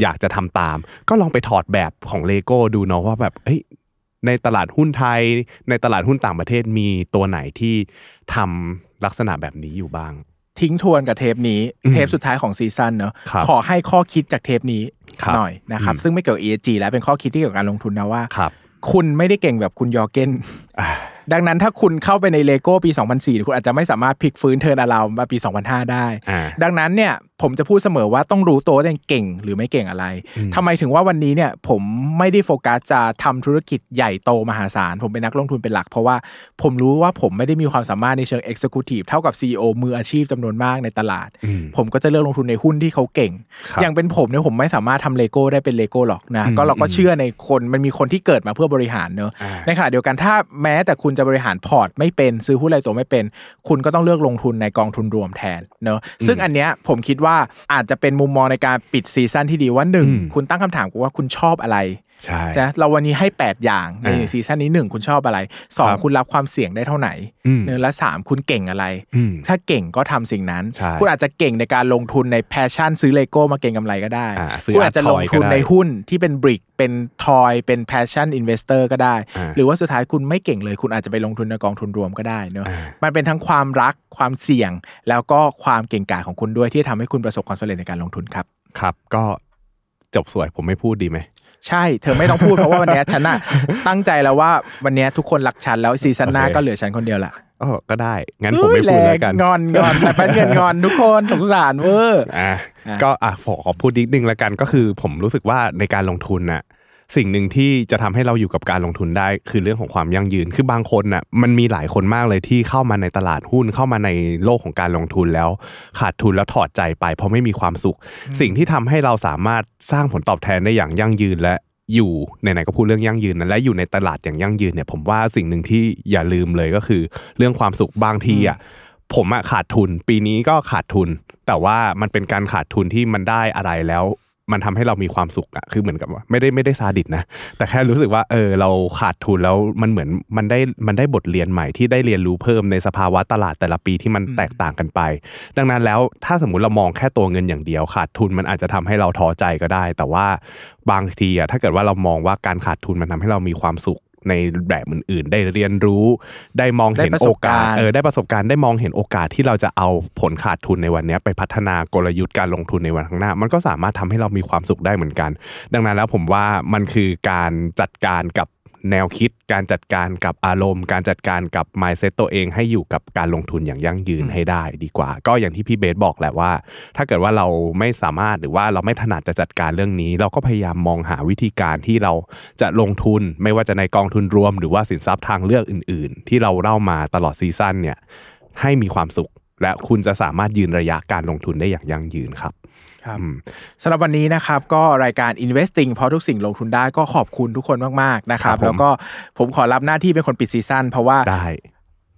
อยากจะทำตาม ก็ลองไปถอดแบบของเลโก้ดูเนาะว่าแบบเฮ้ยในตลาดหุ้นไทย ในตลาดหุ้นต่างประเทศมีตัวไหนที่ทำลักษณะแบบนี้อยู่บ้าง ทิ้งทวนกับเทปนี้อืมเทปสุดท้ายของซีซั่นเนอะครับขอให้ข้อคิดจากเทปนี้ครับหน่อยนะครับอืมซึ่งไม่เกี่ยวกับ ESG แล้วเป็นข้อคิดที่เกี่ยวกับการลงทุนนะว่าครับคุณไม่ได้เก่งแบบคุณยอร์เกนอ่า ดังนั้นถ้าคุณเข้าไปในเลโก้ปี 2004 คุณอาจจะไม่สามารถพลิกฟื้น turnaround มาปี 2005 ได้อ่าดังนั้นเนี่ยผมจะพูดเสมอว่าต้องรู้ตัวว่าตัวเองเก่งหรือไม่เก่งอะไรอืมทำไมถึงว่าวันนี้เนี่ยผมไม่ได้โฟกัสจะทำธุรกิจใหญ่โตมหาศาล ผมเป็นนักลงทุนเป็นหลัก เพราะว่าผมรู้ว่าผมไม่ได้มีความสามารถในเชิง Executive เท่ากับ CEO มืออาชีพจำนวนมากในตลาดอืมผมก็จะเลือกลงทุนในหุ้นที่เขาเก่งครับอย่างเป็นผมเนี่ยผมไม่สามารถทำเลโก้ได้เป็นเลโก้หรอกนะอืมก็เราก็เชื่อในคนมันมีคนที่เกิดมาเพื่อบริหารเนอะอ่าในขณะเดียวกันถ้าแม้แต่คุณจะบริหารพอร์ตไม่เป็นซื้อหุ้นรายตัวไม่เป็น คุณก็ต้องเลือกลงทุนในกองทุนรวมแทนเนอะซึ่งอันเนี้ยผมคิดว่าอาจจะเป็นมุมมองในการปิดซีซั่นที่ดีว่าหนึ่งอืมคุณตั้งคำถามกูว่าคุณชอบอะไร ใช่นะเราวันนี้ให้ 8 อย่างในอ่าซีซั่นนี้หนึ่งคุณชอบอะไรสองครับคุณรับความเสี่ยงได้เท่าไหนอืมเนอะและสามคุณเก่งอะไรอืมถ้าเก่งก็ทำสิ่งนั้นใช่คุณอาจจะเก่งในการลงทุนใน passion ซื้อเลโก้มาเก็งกำไรก็ได้อ่าซื้อคุณอาจจะลงทุน Art Toy ก็ได้ในหุ้นที่เป็น brick เป็น toy เป็น passion investor ก็ได้อ่าหรือว่าสุดท้ายคุณไม่เก่งเลย คุณอาจจะไปลงทุนในกองทุนรวมก็ได้เนอะอ่ามันเป็นทั้งความรักความเสี่ยง แล้วก็ความเก่งกาจของคุณด้วยที่ทำให้คุณประสบความสำเร็จในการลงทุนครับครับก็จบสวยผมไม่พูดดีไหม ใช่เธอไม่ต้องพูดเพราะว่าวันเนี้ยฉันน่ะตั้งใจแล้วว่าวันเนี้ยทุกคนรักฉันแล้วซีซั่นหน้าโอเคก็เหลือฉันคนเดียวละอ๋อก็ได้ งั้นผมไม่พูดแล้วกันงอนงอนแต่เป็นเงินงอนทุกคนสงสารเวอร์อะอะก็อะขอขอพูดนิดนึงแล้วกันก็คือผมรู้สึกว่าในการลงทุนน่ะ สิ่งหนึ่งที่จะทำให้เราอยู่กับการลงทุนได้ คือเรื่องของความยั่งยืน คือบางคนน่ะมันมีหลายคนมากเลยที่เข้ามาในตลาดหุ้นเข้ามาในโลกของการลงทุนแล้ว ขาดทุนแล้วถอดใจไป เพราะไม่มีความสุข สิ่งที่ทำให้เราสามารถสร้างผลตอบแทนได้อย่างยั่งยืนและอยู่ไหนๆก็พูดเรื่องยั่งยืนนะและอยู่ในตลาดอย่างยั่งยืนเนี่ยผมว่าสิ่งหนึ่งที่อย่าลืมเลยก็คือ เรื่องความสุขบางทีอะผมอะขาดทุน ปีนี้ก็ขาดทุน แต่ว่ามันเป็นการขาดทุนที่มันได้อะไรแล้ว มันทำให้เรามีความสุขอะคือเหมือนกับว่าไม่ได้ไม่ได้ซาดิสนะแต่แค่รู้สึกว่าเออเราขาดทุนแล้วมันเหมือนมันได้มันได้บทเรียนใหม่ที่ได้เรียนรู้เพิ่มในสภาวะตลาดแต่ละปีที่มันแตกต่างกันไป ดังนั้นแล้วถ้าสมมุติเรามองแค่ตัวเงินอย่างเดียว ขาดทุนมันอาจจะทำให้เราท้อใจก็ได้ แต่ว่าบางทีอะถ้าเกิดว่าเรามองว่าการขาดทุนมันทำให้เรามีความสุข ในแบบอื่นๆ ได้เรียนรู้ ได้มองเห็นได้ประโอสบกาการสณ์เออได้ประสบการณ์ได้มองเห็นโอกาสที่เราจะเอาผลขาดทุนในวันเนี้ยไปพัฒนากลยุทธ์การลงทุนในวันข้างหน้า มันก็สามารถทำให้เรามีความสุขได้เหมือนกัน ดังนั้นแล้วผมว่ามันคือการจัดการกับ แนวคิดการจัดการกับอารมณ์ การจัดการกับ mindset ตัวเองให้อยู่กับการลงทุนอย่างยั่งยืนให้ได้ดีกว่า ก็อย่างที่พี่เบสบอกแหละว่า ถ้าเกิดว่าเราไม่สามารถหรือว่าเราไม่ถนัดจะจัดการเรื่องนี้ เราก็พยายามมองหาวิธีการที่เราจะลงทุนไม่ว่าจะในกองทุนรวม หรือว่าสินทรัพย์ทางเลือกอื่น ๆ ที่เราเล่ามาตลอดซีซั่นเนี่ยให้มีความสุข และคุณจะสามารถยืนระยะการลงทุนได้อย่างยั่งยืนครับ ครับอืมสำหรับวันนี้นะครับก็รายการ INVESThing เพราะทุกสิ่งลงทุนได้ก็ขอบคุณทุกคนมากๆนะครับครับผมแล้วก็ผมขอรับหน้าที่เป็นคนปิดซีซั่นเพราะว่าได้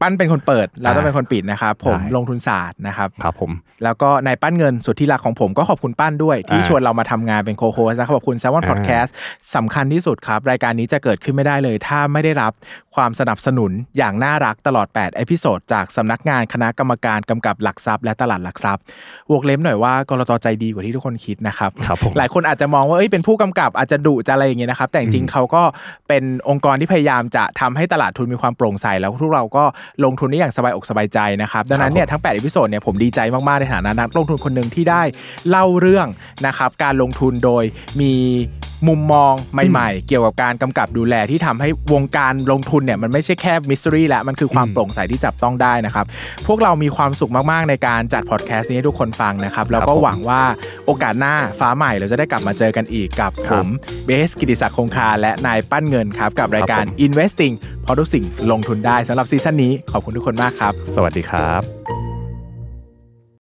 ปั้นเป็นคนเปิดแล้วต้องอ่าเป็นคนปิดนะครับผมได้ลงทุนศาสตร์นะครับครับผมแล้วก็นายปั้นเงินสุดที่รักของผมก็ขอบคุณปั้นด้วย ที่อ่าชวนเรามาทำงานเป็น co-host และขอบคุณ Salmon Podcast สำคัญที่สุดครับ รายการนี้จะเกิดขึ้นไม่ได้เลย ถ้าไม่ได้รับความสนับสนุนอย่างน่ารักตลอด8 episode จากสำนักงานคณะกรรมการกำกับหลักทรัพย์และตลาดหลักทรัพย์วงเล็บหน่อยว่าก.ล.ต. ใจดีกว่าที่ทุกคนคิดนะครับครับผมหลายคนอาจจะมองว่าเอ้ยเป็นผู้กำกับอาจจะดุจะอะไรอย่างเงี้ยนะครับแต่จริงๆเขาก็เป็นองค์กรที่พยายามจะทำให้ตลาดทุนมีความโปร่งใสแล้วทุกเราก็ลงทุนได้อย่างสบายอกสบายใจนะครับดังนั้นเนี่ยทั้ง8 episode เนี่ยผมดีใจมากๆในฐานะนักลงทุนคนหนึ่งที่ได้เล่าเรื่องนะครับการลงทุนโดยมี มุมมองใหม่ๆ เกี่ยวกับการกำกับดูแลที่ทำให้วงการลงทุนเนี่ยมันไม่ใช่แค่มิส t รีแล้วมันคือความอืมโปร่งใสที่จับต้องได้นะครับ พวกเรามีความสุขมากๆในการจัดพอดแคสต์นี้ให้ทุกคนฟังนะครับ แล้วก็ครับผมหวังว่าโอกาสหน้าฟ้าใหม่เราจะได้กลับมาเจอกันอีกกับครับผมเบสกิติศักดิ์คงคาและนายปั้นเงินครับกับรายการครับผม INVESThing เพราะทุกสิ่งลงทุนได้สำหรับซีซั่นนี้ขอบคุณทุกคนมากครับ สวัสดีครับ